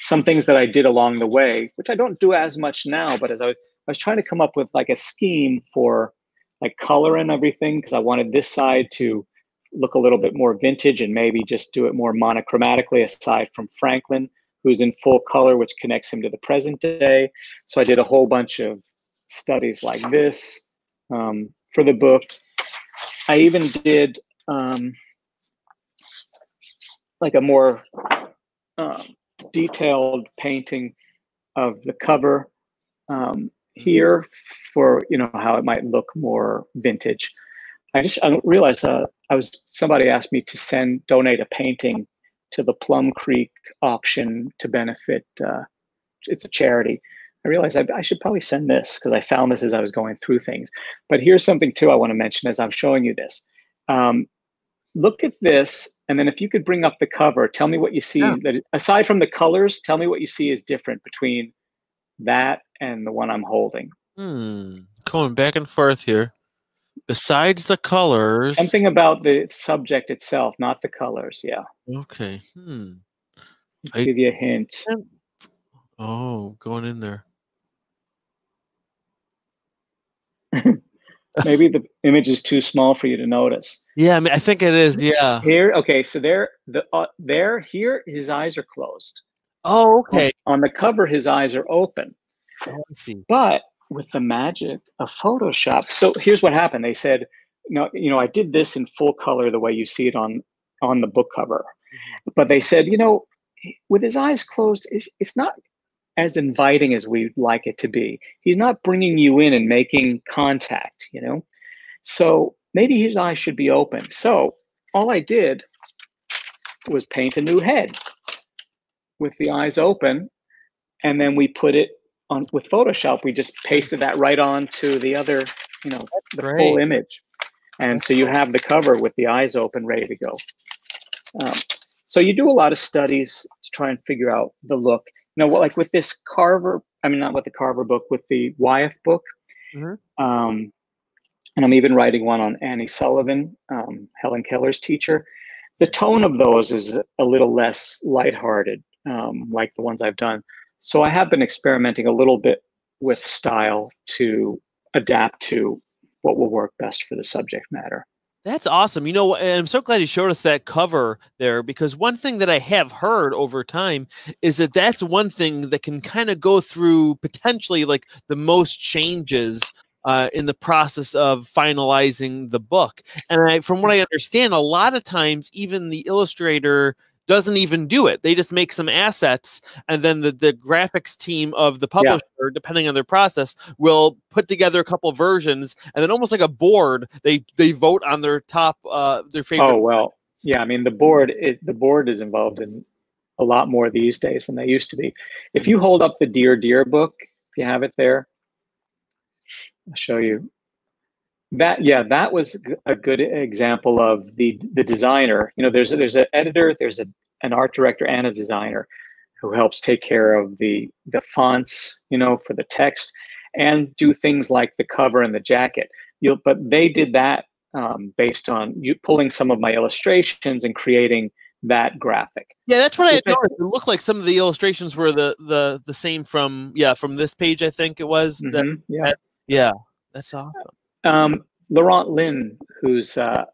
Speaker 2: some things that I did along the way, which I don't do as much now. But as I was, I was trying to come up with like a scheme for like color and everything, because I wanted this side to look a little bit more vintage and maybe just do it more monochromatically aside from Franklin, who's in full color, which connects him to the present day. So I did a whole bunch of studies like this um, for the book. I even did um, like a more uh, detailed painting of the cover um, here for you know how it might look more vintage. I just I realized uh, I was somebody asked me to send donate a painting to the Plum Creek auction to benefit. Uh, it's a charity, I realized I, I should probably send this because I found this as I was going through things. But here's something too I want to mention as I'm showing you this. Um, look at this, and then if you could bring up the cover, tell me what you see. Yeah. That aside from the colors, tell me what you see is different between that and the one I'm holding.
Speaker 1: Hmm. Going back and forth here. Besides the colors,
Speaker 2: something about the subject itself, not the colors. Yeah.
Speaker 1: Okay. Hmm.
Speaker 2: I'll give you a hint.
Speaker 1: Oh, going in there.
Speaker 2: Maybe the image is too small for you to notice.
Speaker 1: Yeah, I mean, I think it is. Yeah.
Speaker 2: Here, okay, so there, the uh, there, here, his eyes are closed.
Speaker 1: Oh, okay.
Speaker 2: On the cover, his eyes are open.
Speaker 1: Oh, I see.
Speaker 2: But with the magic of Photoshop, so here's what happened. They said, no, you know, I did this in full color the way you see it on on the book cover, mm-hmm. but they said, you know, with his eyes closed, it's, it's not as inviting as we'd like it to be. He's not bringing you in and making contact, you know? So maybe his eyes should be open. So all I did was paint a new head with the eyes open. And then we put it on with Photoshop. We just pasted that right on to the other, you know, the great. full image. And so you have the cover with the eyes open, ready to go. Um, so you do a lot of studies to try and figure out the look You know, what, like with this Carver, I mean, not with the Carver book, with the Wyeth book. Mm-hmm. Um, and I'm even writing one on Annie Sullivan, um, Helen Keller's teacher. The tone of those is a little less lighthearted, um, like the ones I've done. So I have been experimenting a little bit with style to adapt to what will work best for the subject matter.
Speaker 1: That's awesome. You know, I'm so glad you showed us that cover there because one thing that I have heard over time is that that's one thing that can kind of go through potentially like the most changes uh, in the process of finalizing the book. And I, from what I understand, a lot of times, even the illustrator doesn't even do it. They just make some assets, and then the, the graphics team of the publisher, yeah. depending on their process, will put together a couple versions, and then almost like a board, they they vote on their top uh, their favorite.
Speaker 2: Oh well, yeah. I mean, the board it, the board is involved in a lot more these days than they used to be. If you hold up the Dear Deer book, if you have it there, I'll show you that yeah that was a good example of the the designer you know there's a, there's an editor there's a, an art director and a designer who helps take care of the the fonts, you know, for the text, and do things like the cover and the jacket. You'll, but they did that um, based on you pulling some of my illustrations and creating that graphic.
Speaker 1: Yeah, that's what I had noticed. It looked like some of the illustrations were the the the same from yeah from this page. I think it was. Mm-hmm, that, yeah, that, yeah, that's awesome.
Speaker 2: Um, Laurent Linn, who's uh,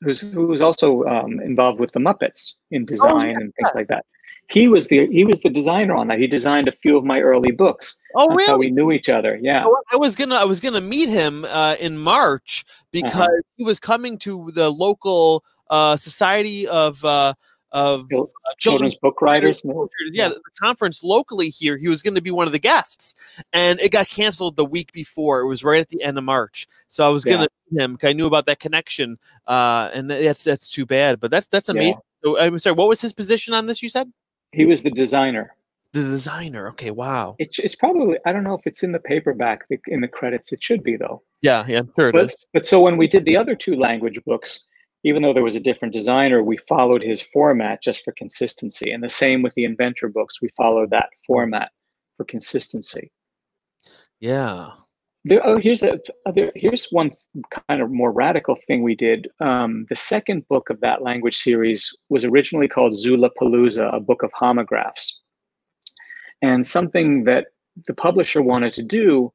Speaker 2: who's who's also um, involved with the Muppets in oh, design oh, yeah. and things like that. He was the he was the designer on that. He designed a few of my early books.
Speaker 1: Oh, That's
Speaker 2: really? How we knew each other. Yeah.
Speaker 1: I was gonna I was gonna meet him uh, in March because uh-huh. he was coming to the local uh, Society of uh, of uh,
Speaker 2: children's, book writers.
Speaker 1: Yeah, the conference locally here. He was going to be one of the guests, and it got canceled the week before. It was right at the end of March, so I was going to meet him. I knew about that connection, uh, and that's that's too bad. But that's that's amazing. Yeah. So, I'm sorry. What was his position on this? You said
Speaker 2: he was the designer.
Speaker 1: The designer. Okay. Wow.
Speaker 2: It's it's probably I don't know if it's in the paperback in the credits. It should be though.
Speaker 1: Yeah. Yeah. Sure
Speaker 2: but, But so when we did the other two language books even though there was a different designer, we followed his format just for consistency. And the same with the inventor books, we followed that format for consistency.
Speaker 1: Yeah.
Speaker 2: There, oh, here's a there, here's one kind of more radical thing we did. Um, the second book of that language series was originally called Zoola Palooza, a book of homographs, and something that the publisher wanted to do.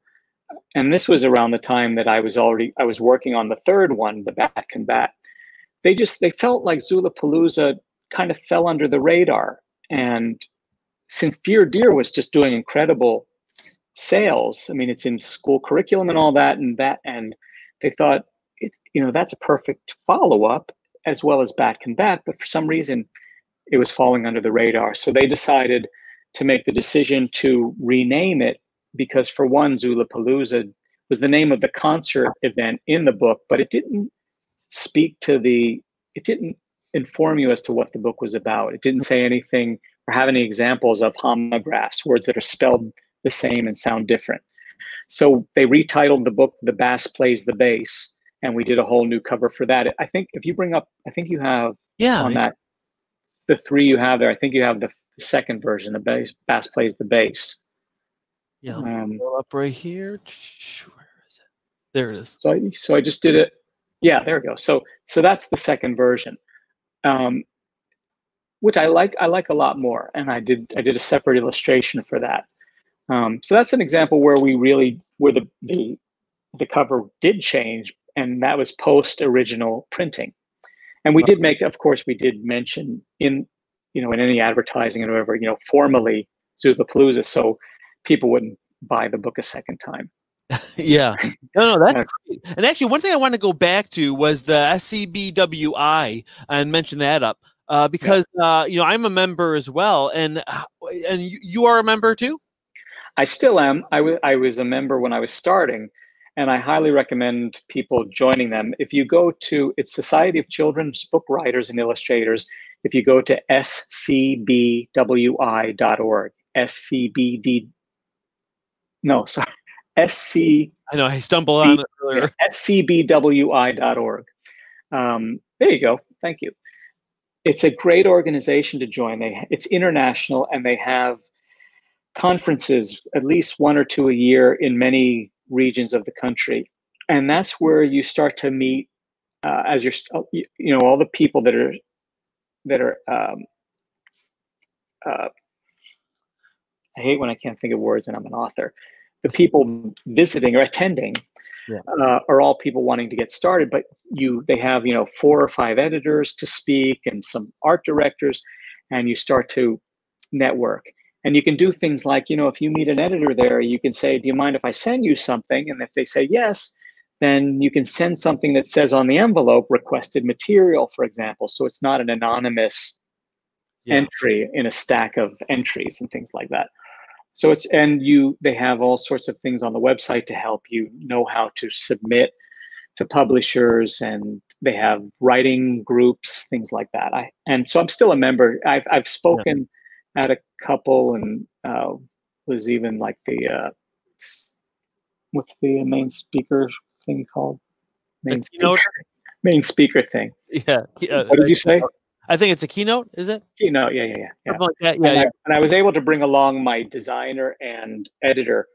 Speaker 2: And this was around the time that I was already I was working on the third one, the Bat Can Bat they just they felt like Zoola Palooza kind of fell under the radar. And since Dear Deer was just doing incredible sales, I mean, it's in school curriculum and all that, and that, and they thought it's you know that's a perfect follow up as well as Bat Can Bat, but for some reason it was falling under the radar. So they decided to make the decision to rename it because for one, Zoola Palooza was the name of the concert event in the book, but it didn't speak to the it didn't inform you as to what the book was about. It didn't say anything or have any examples of homographs words that are spelled the same and sound different. So they retitled the book the bass plays the bass and we did a whole new cover for that. I think if you bring up i think you have
Speaker 1: yeah
Speaker 2: on that the three you have there i think you have the second version the bass bass plays the bass.
Speaker 1: Yeah. Um, up right here. Where is it? There it is.
Speaker 2: So I, so i just did it yeah, there we go. So so that's the second version, um, which I like. I like a lot more, and I did I did a separate illustration for that. Um, so that's an example where we really where the the the cover did change, and that was post original printing. And we did make, of course, we did mention in you know in any advertising and whatever you know formally Zoola Palooza, so people wouldn't buy the book a second time.
Speaker 1: Yeah. No, no, that's great. And actually, one thing I want to go back to was the SCBWI and mention that up uh, because uh, you know I'm a member as well, and uh, and you, you are a member too.
Speaker 2: I still am. I, w- I was a member when I was starting, and I highly recommend people joining them. If you go to it's Society of Children's Book Writers and Illustrators. If you go to scbwi.org, scbd, no, sorry, SC.
Speaker 1: I know I stumbled on it earlier.
Speaker 2: SCBWI.org. Um, there you go. Thank you. It's a great organization to join. They it's international and they have conferences, at least one or two a year in many regions of the country, and that's where you start to meet uh, as you're you know all the people that are that are. Um, uh, I hate when I can't think of words and I'm an author the people visiting or attending yeah. uh, are all people wanting to get started but you they have you know four or five editors to speak and some art directors and you start to network and you can do things like you know if you meet an editor there you can say do you mind if i send you something and if they say yes then you can send something that says on the envelope requested material for example so it's not an anonymous yeah. entry in a stack of entries and things like that so it's and you they have all sorts of things on the website to help you know how to submit to publishers and they have writing groups things like that. I and so i'm still a member. I've, I've spoken yeah. at a couple and uh, was even like the uh, what's the main speaker thing called? Main speaker, main speaker thing.
Speaker 1: Yeah, yeah.
Speaker 2: What did you say
Speaker 1: I think it's a keynote. Is it
Speaker 2: keynote? Yeah, yeah, yeah. yeah.
Speaker 1: Like that.
Speaker 2: Yeah, and,
Speaker 1: yeah.
Speaker 2: I, and I was able to bring along my designer and editor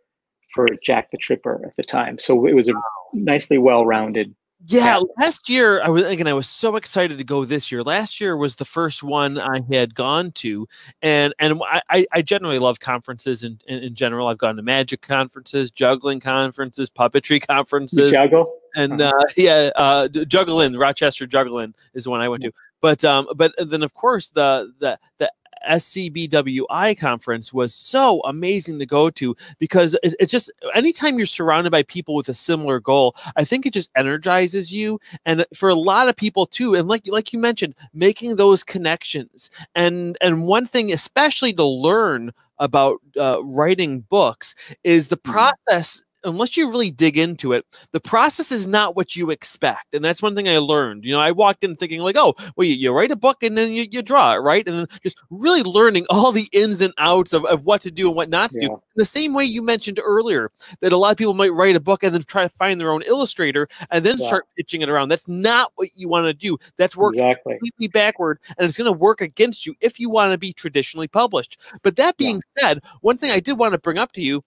Speaker 2: for Jack the Tripper at the time, so it was a nicely well-rounded
Speaker 1: Yeah, last year I was again. I was so excited to go this year. Last year was the first one I had gone to, and and I I- generally love conferences in, in in general. I've gone to magic conferences, juggling conferences, puppetry
Speaker 2: You
Speaker 1: conferences,
Speaker 2: juggle.
Speaker 1: and uh, yeah, uh, Jugglin, Rochester Jugglin is the one I went to. But um, but then of course the the the SCBWI conference was so amazing to go to because it, it's just anytime you're surrounded by people with a similar goal, I think it just energizes you. And for a lot of people too, and like like you mentioned, making those connections and and one thing especially to learn about uh, writing books is the
Speaker 2: Mhm.
Speaker 1: process unless you really dig into it, the process is not what you expect. And that's one thing I learned. You know, I walked in thinking like, oh, well, you, you write a book and then you, you draw it, right? And then just really learning all the ins and outs of, of what to do and what not to
Speaker 2: Yeah.
Speaker 1: do. The same way you mentioned earlier that a lot of people might write a book and then try to find their own illustrator and then
Speaker 2: Yeah.
Speaker 1: start pitching it around. That's not what you want to do. That's working
Speaker 2: Exactly.
Speaker 1: completely backward and it's going to work against you if you want to be traditionally published. But that
Speaker 2: Yeah.
Speaker 1: being said, one thing I did want to bring up to you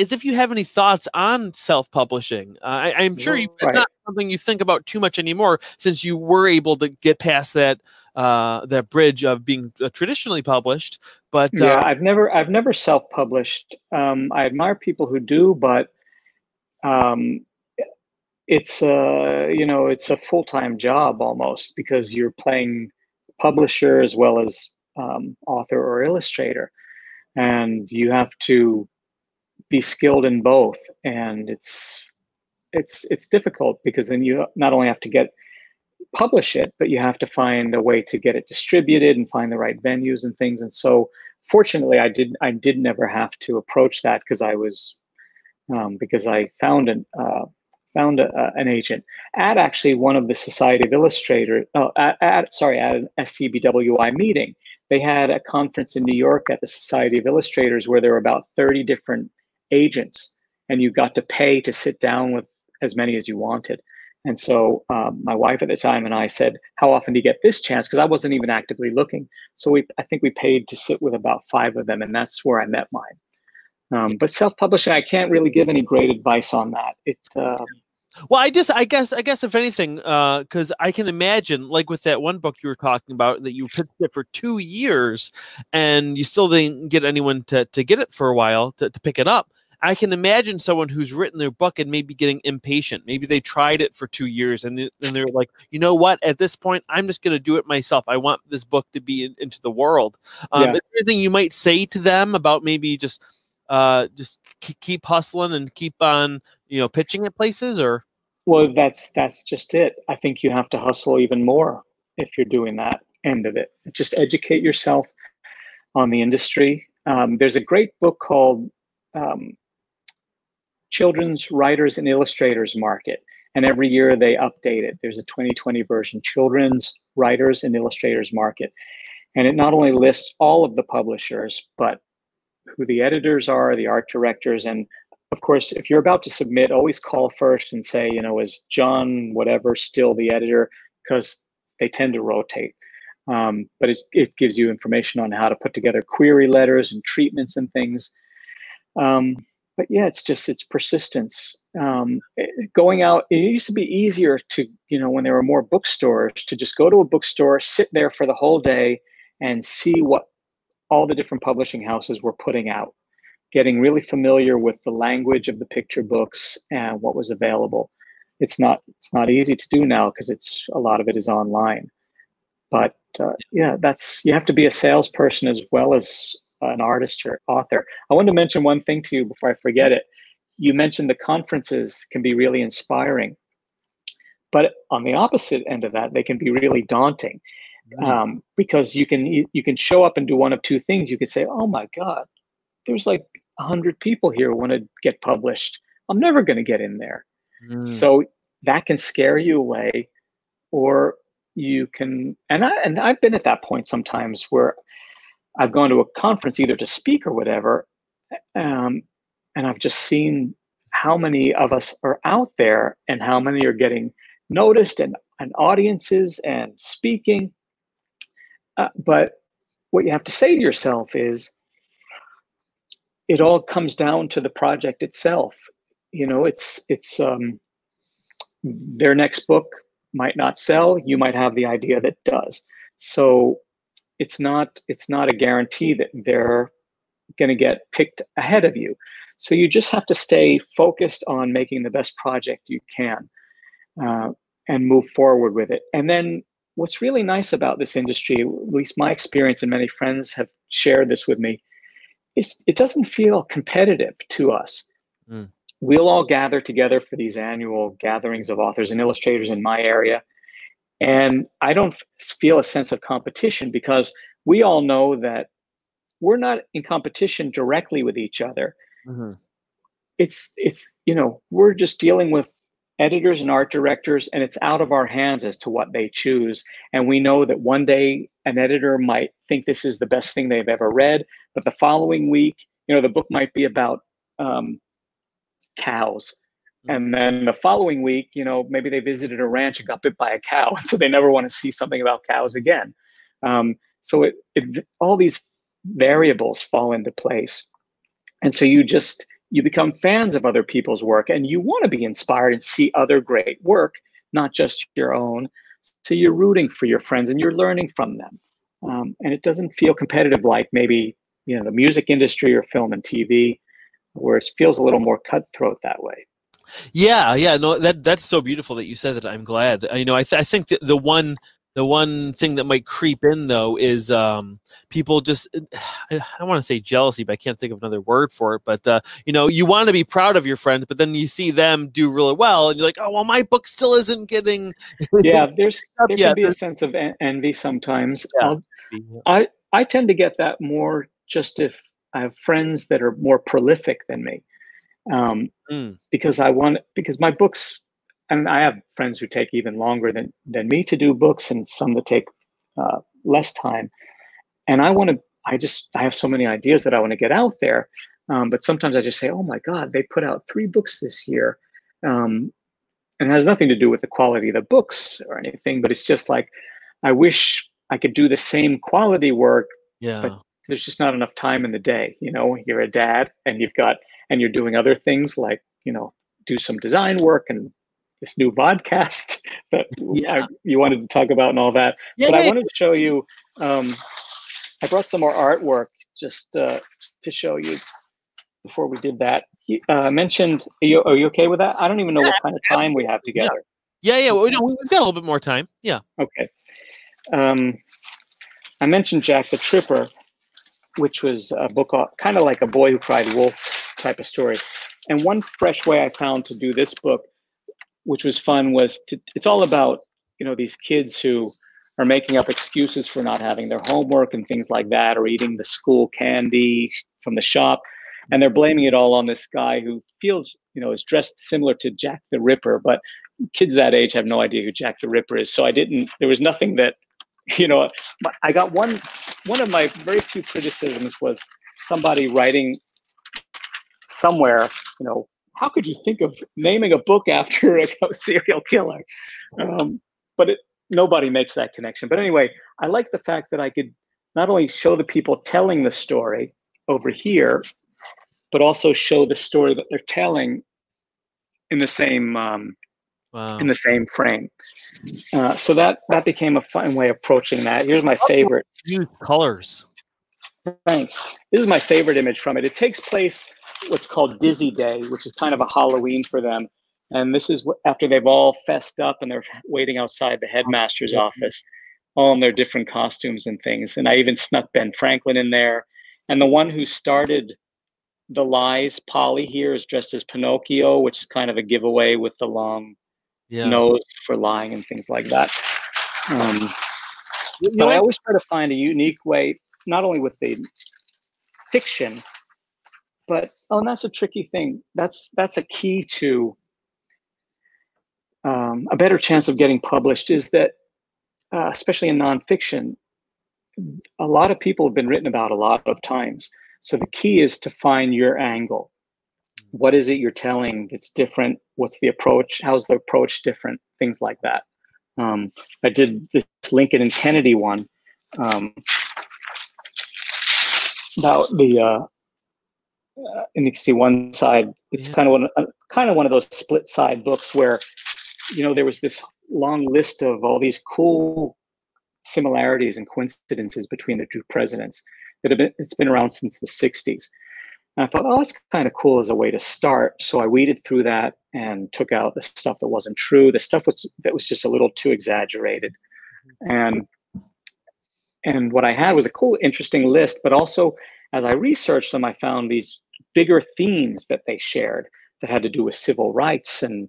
Speaker 1: is if you have any thoughts on self-publishing. Uh, I, I'm sure you, it's
Speaker 2: Right.
Speaker 1: not something you think about too much anymore since you were able to get past that uh, that bridge of being uh, traditionally published. But
Speaker 2: Yeah,
Speaker 1: uh,
Speaker 2: I've never I've never self-published. Um, I admire people who do, but um, it's uh, you know it's a full-time job almost because you're playing publisher as well as um, author or illustrator, and you have to be skilled in both, and it's it's it's difficult because then you not only have to get publish it, but you have to find a way to get it distributed and find the right venues and things. And so, fortunately, I did I did never have to approach that because I was um, because I found an uh, found a, an agent at actually one of the Society of Illustrators. Oh, at, at sorry, at an SCBWI meeting. They had a conference in New York at the Society of Illustrators where there were about thirty different agents, and you got to pay to sit down with as many as you wanted. And so um, my wife at the time and I said, "How often do you get this chance?" Because I wasn't even actively looking. So we, I think we paid to sit with about five of them, and that's where I met mine. Um, but self-publishing, I can't really give any great advice on that. It, uh,
Speaker 1: well, I just I guess I guess if anything, because I can imagine like with that one book you were talking about that you pitched it for two years and you still didn't get anyone to to get it for a while to, to pick it up. I can imagine someone who's written their book and maybe getting impatient. Maybe they tried it for two years and then they're like, you know what? At this point, I'm just going to do it myself. I want this book to be in, into the world. Um,
Speaker 2: Yeah.
Speaker 1: Is there anything you might say to them about maybe just uh, just k- keep hustling and keep on you know pitching at places or?
Speaker 2: well, that's that's just it. I think you have to hustle even more if you're doing that end of it. Just educate yourself on the industry. Um, there's a great book called um, Children's Writers and Illustrators Market, and every year they update it. There's a 2020 version, Children's Writers and Illustrators Market, and it not only lists all of the publishers, but who the editors are, the art directors, and of course, if you're about to submit, always call first and say, you know, is John whatever still the editor? Because they tend to rotate. Um, but it, it gives you information on how to put together query letters and treatments and things. Um, but yeah, it's just it's persistence. Um, going out, it used to be easier to, you know, when there were more bookstores, to just go to a bookstore, sit there for the whole day, and see what all the different publishing houses were putting out getting really familiar with the language of the picture books and what was available. It's not it's not easy to do now because it's a lot of it is online. But uh, yeah, that's you have to be a salesperson as well as an artist or author. I wanted to mention one thing to you before I forget it. You mentioned the conferences can be really inspiring, but on the opposite end of that, they can be really daunting um, because you can you can show up and do one of two things. You could say, "Oh my God, there's like a hundred people here want to get published. I'm never going to get in there."
Speaker 1: Mm.
Speaker 2: So that can scare you away, or you can. And I and I've been at that point sometimes where I've gone to a conference either to speak or whatever, um, and I've just seen how many of us are out there and how many are getting noticed and, and audiences and speaking. Uh, but what you have to say to yourself is it all comes down to the project itself. You know it's it's um, their next book might not sell. You might have the idea that does. So it's not it's not a guarantee that they're going to get picked ahead of you. So you just have to stay focused on making the best project you can uh, and move forward with it. And then what's really nice about this industry at least my experience and many friends have shared this with me is it doesn't feel competitive to us. Mm. We'll all gather together for these annual gatherings of authors and illustrators in my area. And I don't feel a sense of competition because we all know that we're not in competition directly with each other. Mm-hmm. It's it's you know we're just dealing with editors and art directors, and it's out of our hands as to what they choose. And we know that one day an editor might think this is the best thing they've ever read, but the following week, you know, the book might be about um, cows. Mm. And then the following week, you know, maybe they visited a ranch and got bit by a cow, so they never want to see something about cows again. Um, so it, it all these variables fall into place, and so you just you become fans of other people's work, and you want to be inspired and see other great work, not just your own. So you're rooting for your friends and you're learning from them, um, and it doesn't feel competitive like maybe you know the music industry or film and TV where it feels a little more cutthroat that way.
Speaker 1: Yeah, yeah, no, that that's so beautiful that you said that. I'm glad. You know, I th- I think the one the one thing that might creep in though is um, people just I don't want to say jealousy, but I can't think of another word for it. But uh, you know, you want to be proud of your friends, but then you see them do really well, and you're like, oh well, my book still isn't getting.
Speaker 2: yeah, there's there can be a sense of envy sometimes. Yeah. I I tend to get that more just if I have friends that are more prolific than me um, mm. because I want because my books and I have friends who take even longer than than me to do books and some that take uh, less time and I want to I just I have so many ideas that I want to get out there um, but sometimes I just say oh my god they put out three books this year um, and it has nothing to do with the quality of the books or anything but it's just like I wish I could do the same quality work
Speaker 1: yeah.
Speaker 2: but there's just not enough time in the day. You know, you're a dad and you've got and you're doing other things like you know do some design work and this new podcast that yeah. you wanted to talk about and all that. Yeah, but yeah, I wanted to show you. Um, I brought some more artwork just uh, to show you before we did that. You uh, mentioned, are you, are you okay with that? I don't even know what kind of time we have together.
Speaker 1: Yeah, yeah, well, no, we've got a little bit more time. Yeah.
Speaker 2: Okay. Um, I mentioned Jack the Tripper, which was a book kind of like a boy who cried wolf type of story. And one fresh way I found to do this book, which was fun, was to, it's all about you know these kids who are making up excuses for not having their homework and things like that, or eating the school candy from the shop, and they're blaming it all on this guy who feels you know is dressed similar to Jack the Ripper, but kids that age have no idea who Jack the Ripper is. So I didn't. There was nothing that you know, I got one one of my very few criticisms was somebody writing somewhere, you know, how could you think of naming a book after a serial killer? Um, but it, nobody makes that connection. But anyway, I like the fact that I could not only show the people telling the story over here, but also show the story that they're telling in the same um, wow. in the same frame. Uh, so that that became a fun way of approaching that. Here's my favorite.
Speaker 1: Use colors.
Speaker 2: Thanks. This is my favorite image from it. It takes place what's called Dizzy Day, which is kind of a Halloween for them. And this is after they've all fessed up and they're waiting outside the headmaster's office, all in their different costumes and things. And I even snuck Ben Franklin in there. And the one who started the lies, Polly here, is dressed as Pinocchio, which is kind of a giveaway with the long yeah. nose for lying and things like that. Um, you but I always try to find a unique way, not only with the fiction, but oh, and that's a tricky thing. That's that's a key to um, a better chance of getting published. Is that uh, especially in nonfiction, a lot of people have been written about a lot of times. So the key is to find your angle what is it you're telling that's different what's the approach how's the approach different things like that um, i did this lincoln and kennedy one um, about the uh, uh, and you can see one side. It's yeah. kind of one, uh, kind of one of those split side books where, you know, there was this long list of all these cool similarities and coincidences between the two presidents that have been it's been around since the 60s. And I thought, oh, that's kind of cool as a way to start. So I weeded through that and took out the stuff that wasn't true, the stuff was, that was just a little too exaggerated. Mm-hmm. And and what I had was a cool, interesting list, but also as I researched them, I found these bigger themes that they shared that had to do with civil rights and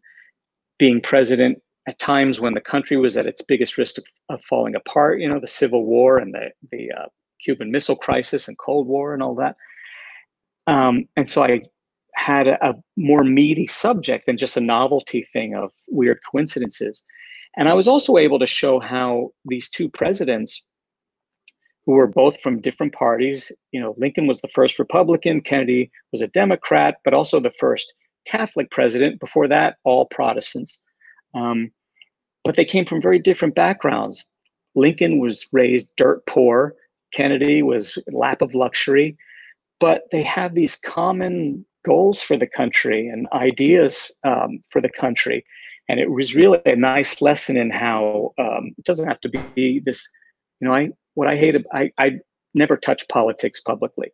Speaker 2: being president at times when the country was at its biggest risk of, of falling apart. You know, the Civil War and the the uh, Cuban Missile Crisis and Cold War and all that. Um, and so I had a, a more meaty subject than just a novelty thing of weird coincidences. And I was also able to show how these two presidents who were both from different parties. You know, Lincoln was the first Republican, Kennedy was a Democrat, but also the first Catholic president. Before that, all Protestants. Um, but they came from very different backgrounds. Lincoln was raised dirt poor. Kennedy was lap of luxury, but they had these common goals for the country and ideas um, for the country. And it was really a nice lesson in how um, it doesn't have to be this, you know, I, what I hate, I, I never touch politics publicly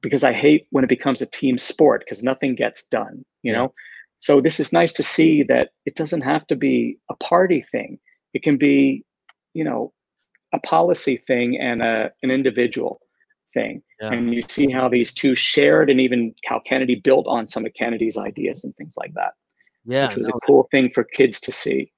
Speaker 2: because I hate when it becomes a team sport because nothing gets done, you know? So this is nice to see that it doesn't have to be a party thing. It can be, you know, a policy thing and a, an individual thing. Yeah. And you see how these two shared and even how Kennedy built on some of Kennedy's ideas and things like that. Yeah. Which was no, a cool thing for kids to see.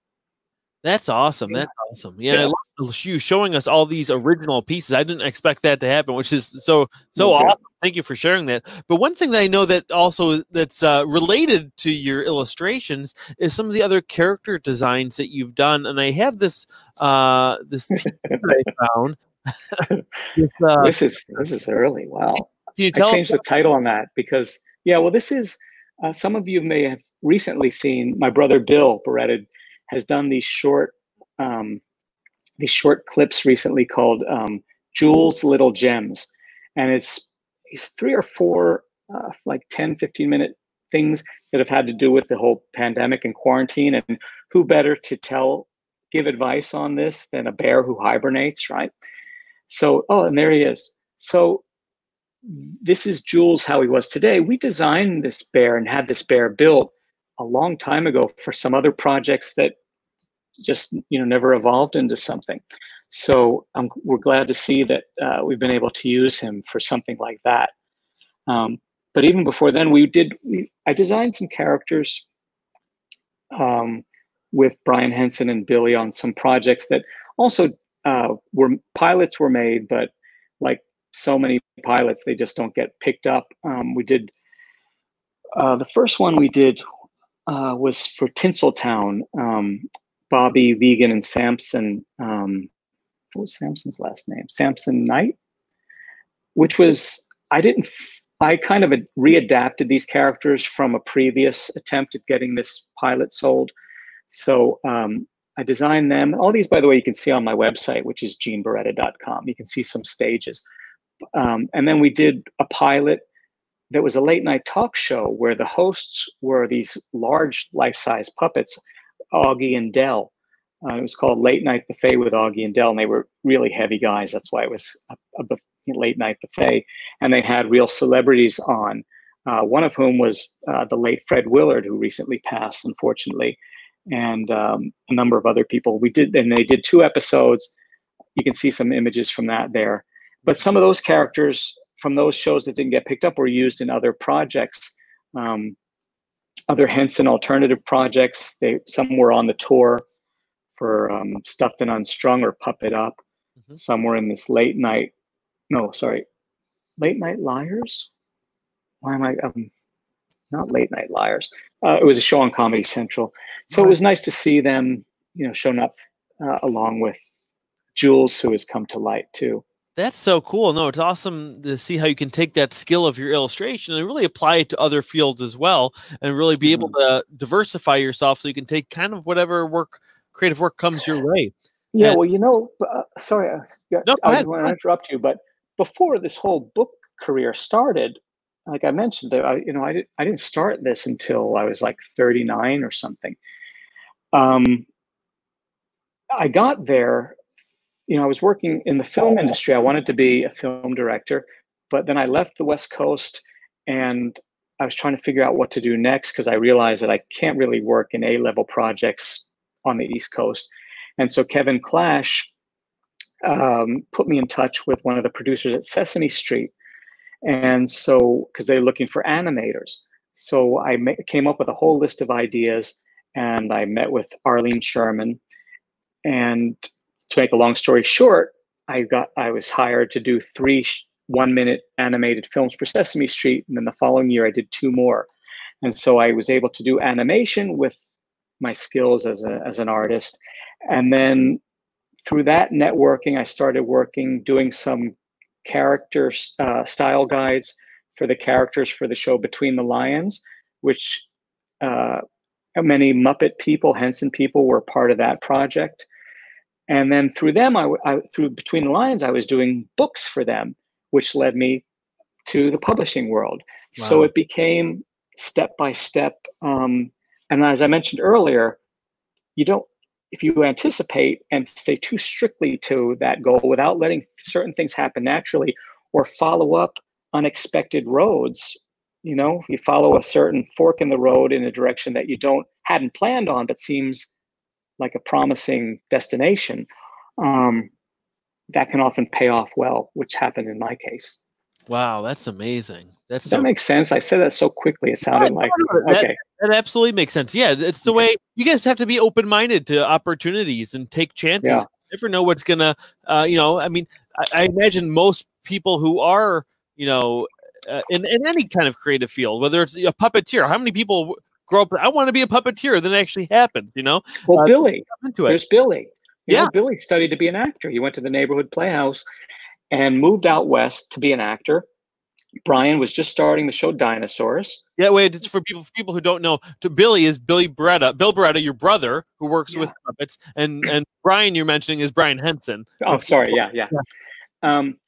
Speaker 1: That's awesome. That's awesome. Yeah, yeah. I love you showing us all these original pieces. I didn't expect that to happen, which is so so okay. awesome. Thank you for sharing that. But one thing that I know that also that's uh, related to your illustrations is some of the other character designs that you've done. And I have this uh, this piece that I found.
Speaker 2: this, uh, this is this is early. Wow. Can you tell I changed the title on that because yeah. Well, this is uh, some of you may have recently seen my brother Bill Barretta has done these short um, these short clips recently called um, Jules Little Gems. And it's these three or four, uh, like 10, 15 minute things that have had to do with the whole pandemic and quarantine. And who better to tell, give advice on this than a bear who hibernates, right? So, oh, and there he is. So, this is Jules how he was today. We designed this bear and had this bear built a long time ago for some other projects that just you know never evolved into something. So um, we're glad to see that uh, we've been able to use him for something like that. Um, but even before then, we did. We, I designed some characters um, with Brian Henson and Billy on some projects that also uh, were pilots were made, but like so many pilots, they just don't get picked up. Um, we did uh, the first one we did uh, was for Tinseltown, um, Bobby Vegan and Samson. Um, what was Samson's last name? Samson Knight, which was I didn't. I kind of readapted these characters from a previous attempt at getting this pilot sold. So um, I designed them. All these, by the way, you can see on my website, which is genebarretta.com. You can see some stages. Um, and then we did a pilot that was a late night talk show where the hosts were these large life size puppets Augie and Dell. Uh, it was called Late Night Buffet with Augie and Dell, and they were really heavy guys. That's why it was a, a late night buffet. And they had real celebrities on, uh, one of whom was uh, the late Fred Willard, who recently passed, unfortunately, and um, a number of other people. We did, and they did two episodes. You can see some images from that there. But some of those characters from those shows that didn't get picked up were used in other projects. Um, other Henson alternative projects. They some were on the tour for um, Stuffed and Unstrung or Puppet Up. Mm-hmm. Some were in this late night. No, sorry, late night liars. Why am I? Um, not late night liars. Uh, it was a show on Comedy Central, so it was nice to see them, you know, showing up uh, along with Jules, who has come to light too.
Speaker 1: That's so cool. No, it's awesome to see how you can take that skill of your illustration and really apply it to other fields as well and really be able mm-hmm. to diversify yourself so you can take kind of whatever work creative work comes your way.
Speaker 2: Yeah, and, well, you know, uh, sorry, uh, no, I want to interrupt you, but before this whole book career started, like I mentioned, I, you know, I, did, I didn't start this until I was like 39 or something. Um, I got there, you know, I was working in the film industry. I wanted to be a film director, but then I left the West Coast and I was trying to figure out what to do next because I realized that I can't really work in A level projects on the East Coast. And so Kevin Clash um, put me in touch with one of the producers at Sesame Street. And so, because they're looking for animators. So I ma- came up with a whole list of ideas and I met with Arlene Sherman. And to make a long story short, I got I was hired to do three sh- one minute animated films for Sesame Street. And then the following year, I did two more. And so I was able to do animation with my skills as, a, as an artist. And then through that networking, I started working, doing some character uh, style guides for the characters for the show Between the Lions, which uh, many Muppet people, Henson people were part of that project. And then through them, I, I through Between the lines, I was doing books for them which led me to the publishing world. Wow. So it became step by step. Um, and as I mentioned earlier, you don't, if you anticipate and stay too strictly to that goal without letting certain things happen naturally or follow up unexpected roads, you know, you follow a certain fork in the road in a direction that you don't hadn't planned on, but seems like a promising destination. Um, that can often pay off well, which happened in my case.
Speaker 1: Wow, that's amazing. That's
Speaker 2: so, that makes sense. I said that so quickly; it sounded like okay.
Speaker 1: That, that, absolutely makes sense. Yeah, it's the way you guys have to be open-minded to opportunities and take chances. Yeah. You never know what's gonna, uh, you know. I mean, I, I, imagine most people who are, you know, uh, in in any kind of creative field, whether it's a puppeteer, how many people grow up? I want to be a puppeteer. Then it actually happens, you know.
Speaker 2: Well, uh, Billy, into it. there's Billy. You yeah. Know, Billy studied to be an actor. He went to the neighborhood playhouse and moved out west to be an actor. Brian was just starting the show Dinosaurs.
Speaker 1: Yeah, wait, it's for people for people who don't know. To Billy is Billy Barretta, Bill Barretta, your brother who works yeah. with puppets, and and Brian you're mentioning is Brian Henson.
Speaker 2: Oh, sorry, yeah, yeah. yeah. Um,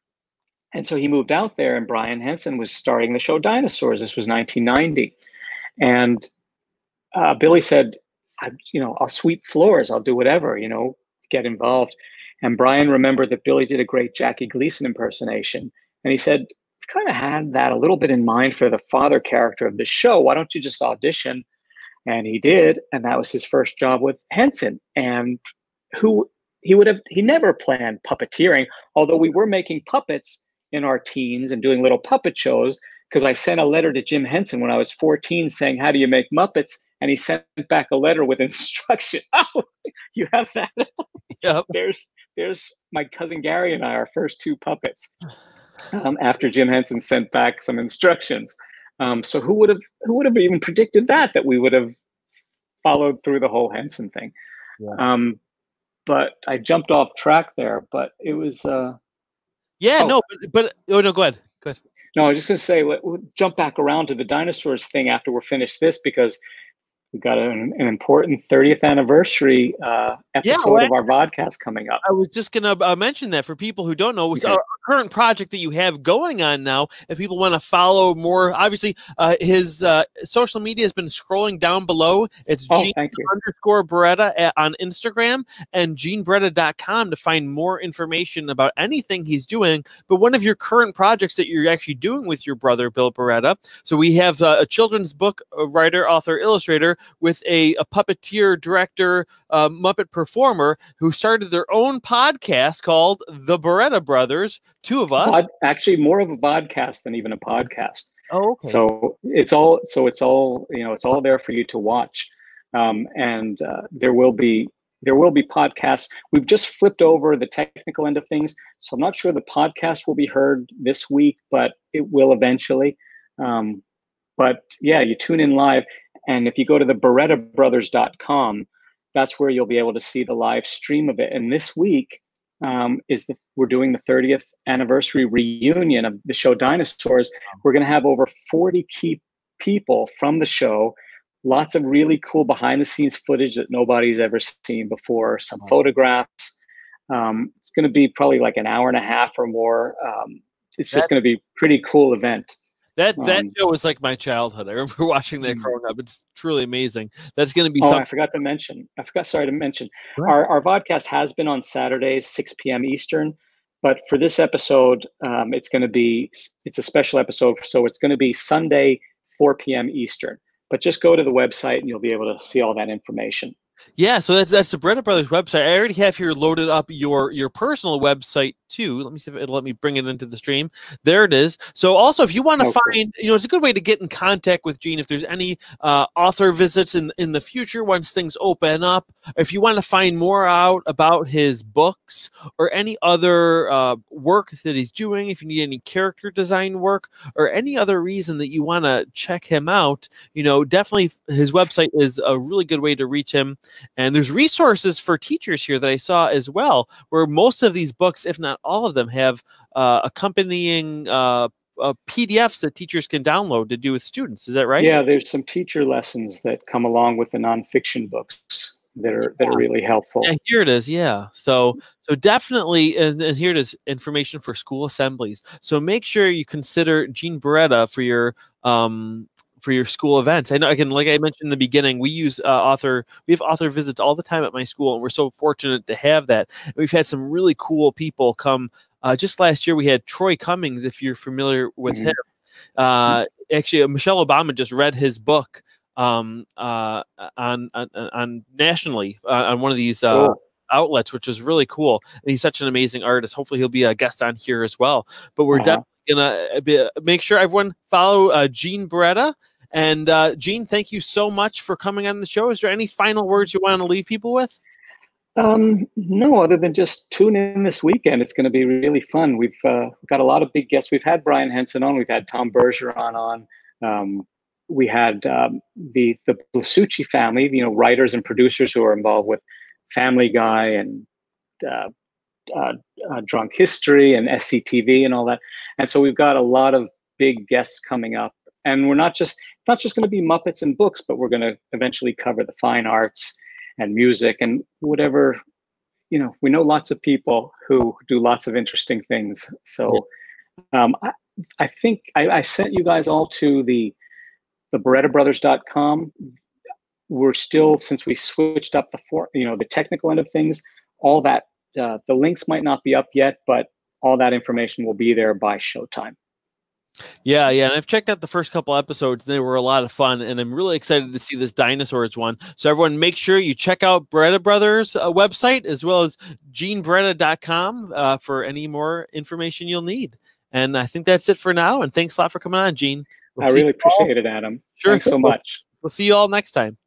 Speaker 2: and so he moved out there, and Brian Henson was starting the show Dinosaurs. This was 1990, and uh, Billy said, I, you know, I'll sweep floors, I'll do whatever, you know, get involved. And Brian remembered that Billy did a great Jackie Gleason impersonation. And he said, kind of had that a little bit in mind for the father character of the show. Why don't you just audition? And he did. And that was his first job with Henson. And who he would have, he never planned puppeteering, although we were making puppets in our teens and doing little puppet shows. Because I sent a letter to Jim Henson when I was 14 saying, How do you make Muppets? And he sent back a letter with instruction. Oh, you have that? Yep. there's there's my cousin Gary and I, our first two puppets. Um, after Jim Henson sent back some instructions. Um, so who would have who would have even predicted that that we would have followed through the whole Henson thing? Yeah. Um, but I jumped off track there. But it was. Uh,
Speaker 1: yeah, oh, no, but, but oh no, go ahead. Go ahead.
Speaker 2: No, I was just going to say, let, we'll jump back around to the dinosaurs thing after we're finished this because We've got an, an important 30th anniversary uh, episode yeah, well, of our podcast coming up.
Speaker 1: I was just going to uh, mention that for people who don't know, okay. our current project that you have going on now. If people want to follow more, obviously, uh, his uh, social media has been scrolling down below. It's oh, Gene underscore Barretta at, on Instagram and genebarretta.com to find more information about anything he's doing. But one of your current projects that you're actually doing with your brother, Bill Barretta. So we have uh, a children's book writer, author, illustrator with a, a puppeteer, director, uh, Muppet performer who started their own podcast called The Barretta Brothers. Two of us. Pod,
Speaker 2: actually, more of a podcast than even a podcast.
Speaker 1: Oh, okay.
Speaker 2: So it's all so it's all you know it's all there for you to watch, um, and uh, there will be there will be podcasts. We've just flipped over the technical end of things, so I'm not sure the podcast will be heard this week, but it will eventually. Um, but yeah, you tune in live. And if you go to the BarrettaBrothers.com, that's where you'll be able to see the live stream of it. And this week um, is the we're doing the 30th anniversary reunion of the show Dinosaurs. We're going to have over 40 key people from the show. Lots of really cool behind the scenes footage that nobody's ever seen before. Some photographs. Um, it's going to be probably like an hour and a half or more. Um, it's just going to be pretty cool event.
Speaker 1: That that um, show was like my childhood. I remember watching that mm. growing up. It's truly amazing. That's going to be.
Speaker 2: Oh,
Speaker 1: something-
Speaker 2: I forgot to mention. I forgot. Sorry to mention. Right. Our our podcast has been on Saturdays, six p.m. Eastern, but for this episode, um, it's going to be it's a special episode. So it's going to be Sunday, four p.m. Eastern. But just go to the website and you'll be able to see all that information.
Speaker 1: Yeah, so that's that's the Barretta Brothers website. I already have here loaded up your your personal website too. Let me see if it'll let me bring it into the stream. There it is. So also, if you want to oh, find, you know, it's a good way to get in contact with Gene. If there's any uh, author visits in in the future once things open up, if you want to find more out about his books or any other uh, work that he's doing, if you need any character design work or any other reason that you want to check him out, you know, definitely his website is a really good way to reach him. And there's resources for teachers here that I saw as well, where most of these books, if not all of them, have uh, accompanying uh, uh, PDFs that teachers can download to do with students. Is that right?
Speaker 2: Yeah, there's some teacher lessons that come along with the nonfiction books that are that are really helpful.
Speaker 1: Yeah, here it is. Yeah, so so definitely, and, and here it is, information for school assemblies. So make sure you consider Gene Barretta for your um, for your school events. I know again, like I mentioned in the beginning, we use uh, author. We have author visits all the time at my school, and we're so fortunate to have that. And we've had some really cool people come. Uh, just last year, we had Troy Cummings. If you're familiar with mm-hmm. him, uh, actually, uh, Michelle Obama just read his book um, uh, on, on, on nationally uh, on one of these. Cool outlets, which is really cool. And he's such an amazing artist. Hopefully, he'll be a guest on here as well. But we're uh-huh. definitely gonna be, make sure everyone follow uh, Gene Barretta and uh, Gene, thank you so much for coming on the show. Is there any final words you want to leave people with?
Speaker 2: Um, no, other than just tune in this weekend. It's going to be really fun. We've uh, got a lot of big guests. We've had Brian Henson on. We've had Tom Bergeron on. Um, we had um, the the Blasucci family, you know, writers and producers who are involved with Family Guy and uh, uh, uh Drunk History and SCTV and all that. And so we've got a lot of big guests coming up. And we're not just not just going to be Muppets and books, but we're going to eventually cover the fine arts and music and whatever. You know, we know lots of people who do lots of interesting things. So, um, I, I think I, I sent you guys all to the the BarrettaBrothers.com. We're still since we switched up the for you know the technical end of things. All that uh, the links might not be up yet, but all that information will be there by showtime.
Speaker 1: Yeah, yeah, and I've checked out the first couple episodes. They were a lot of fun, and I'm really excited to see this dinosaurs one. So everyone, make sure you check out Barretta Brothers uh, website as well as GeneBarretta.com uh, for any more information you'll need. And I think that's it for now. And thanks a lot for coming on, Gene.
Speaker 2: We'll I really appreciate it, Adam. Sure. Thanks so much.
Speaker 1: We'll see you all next time.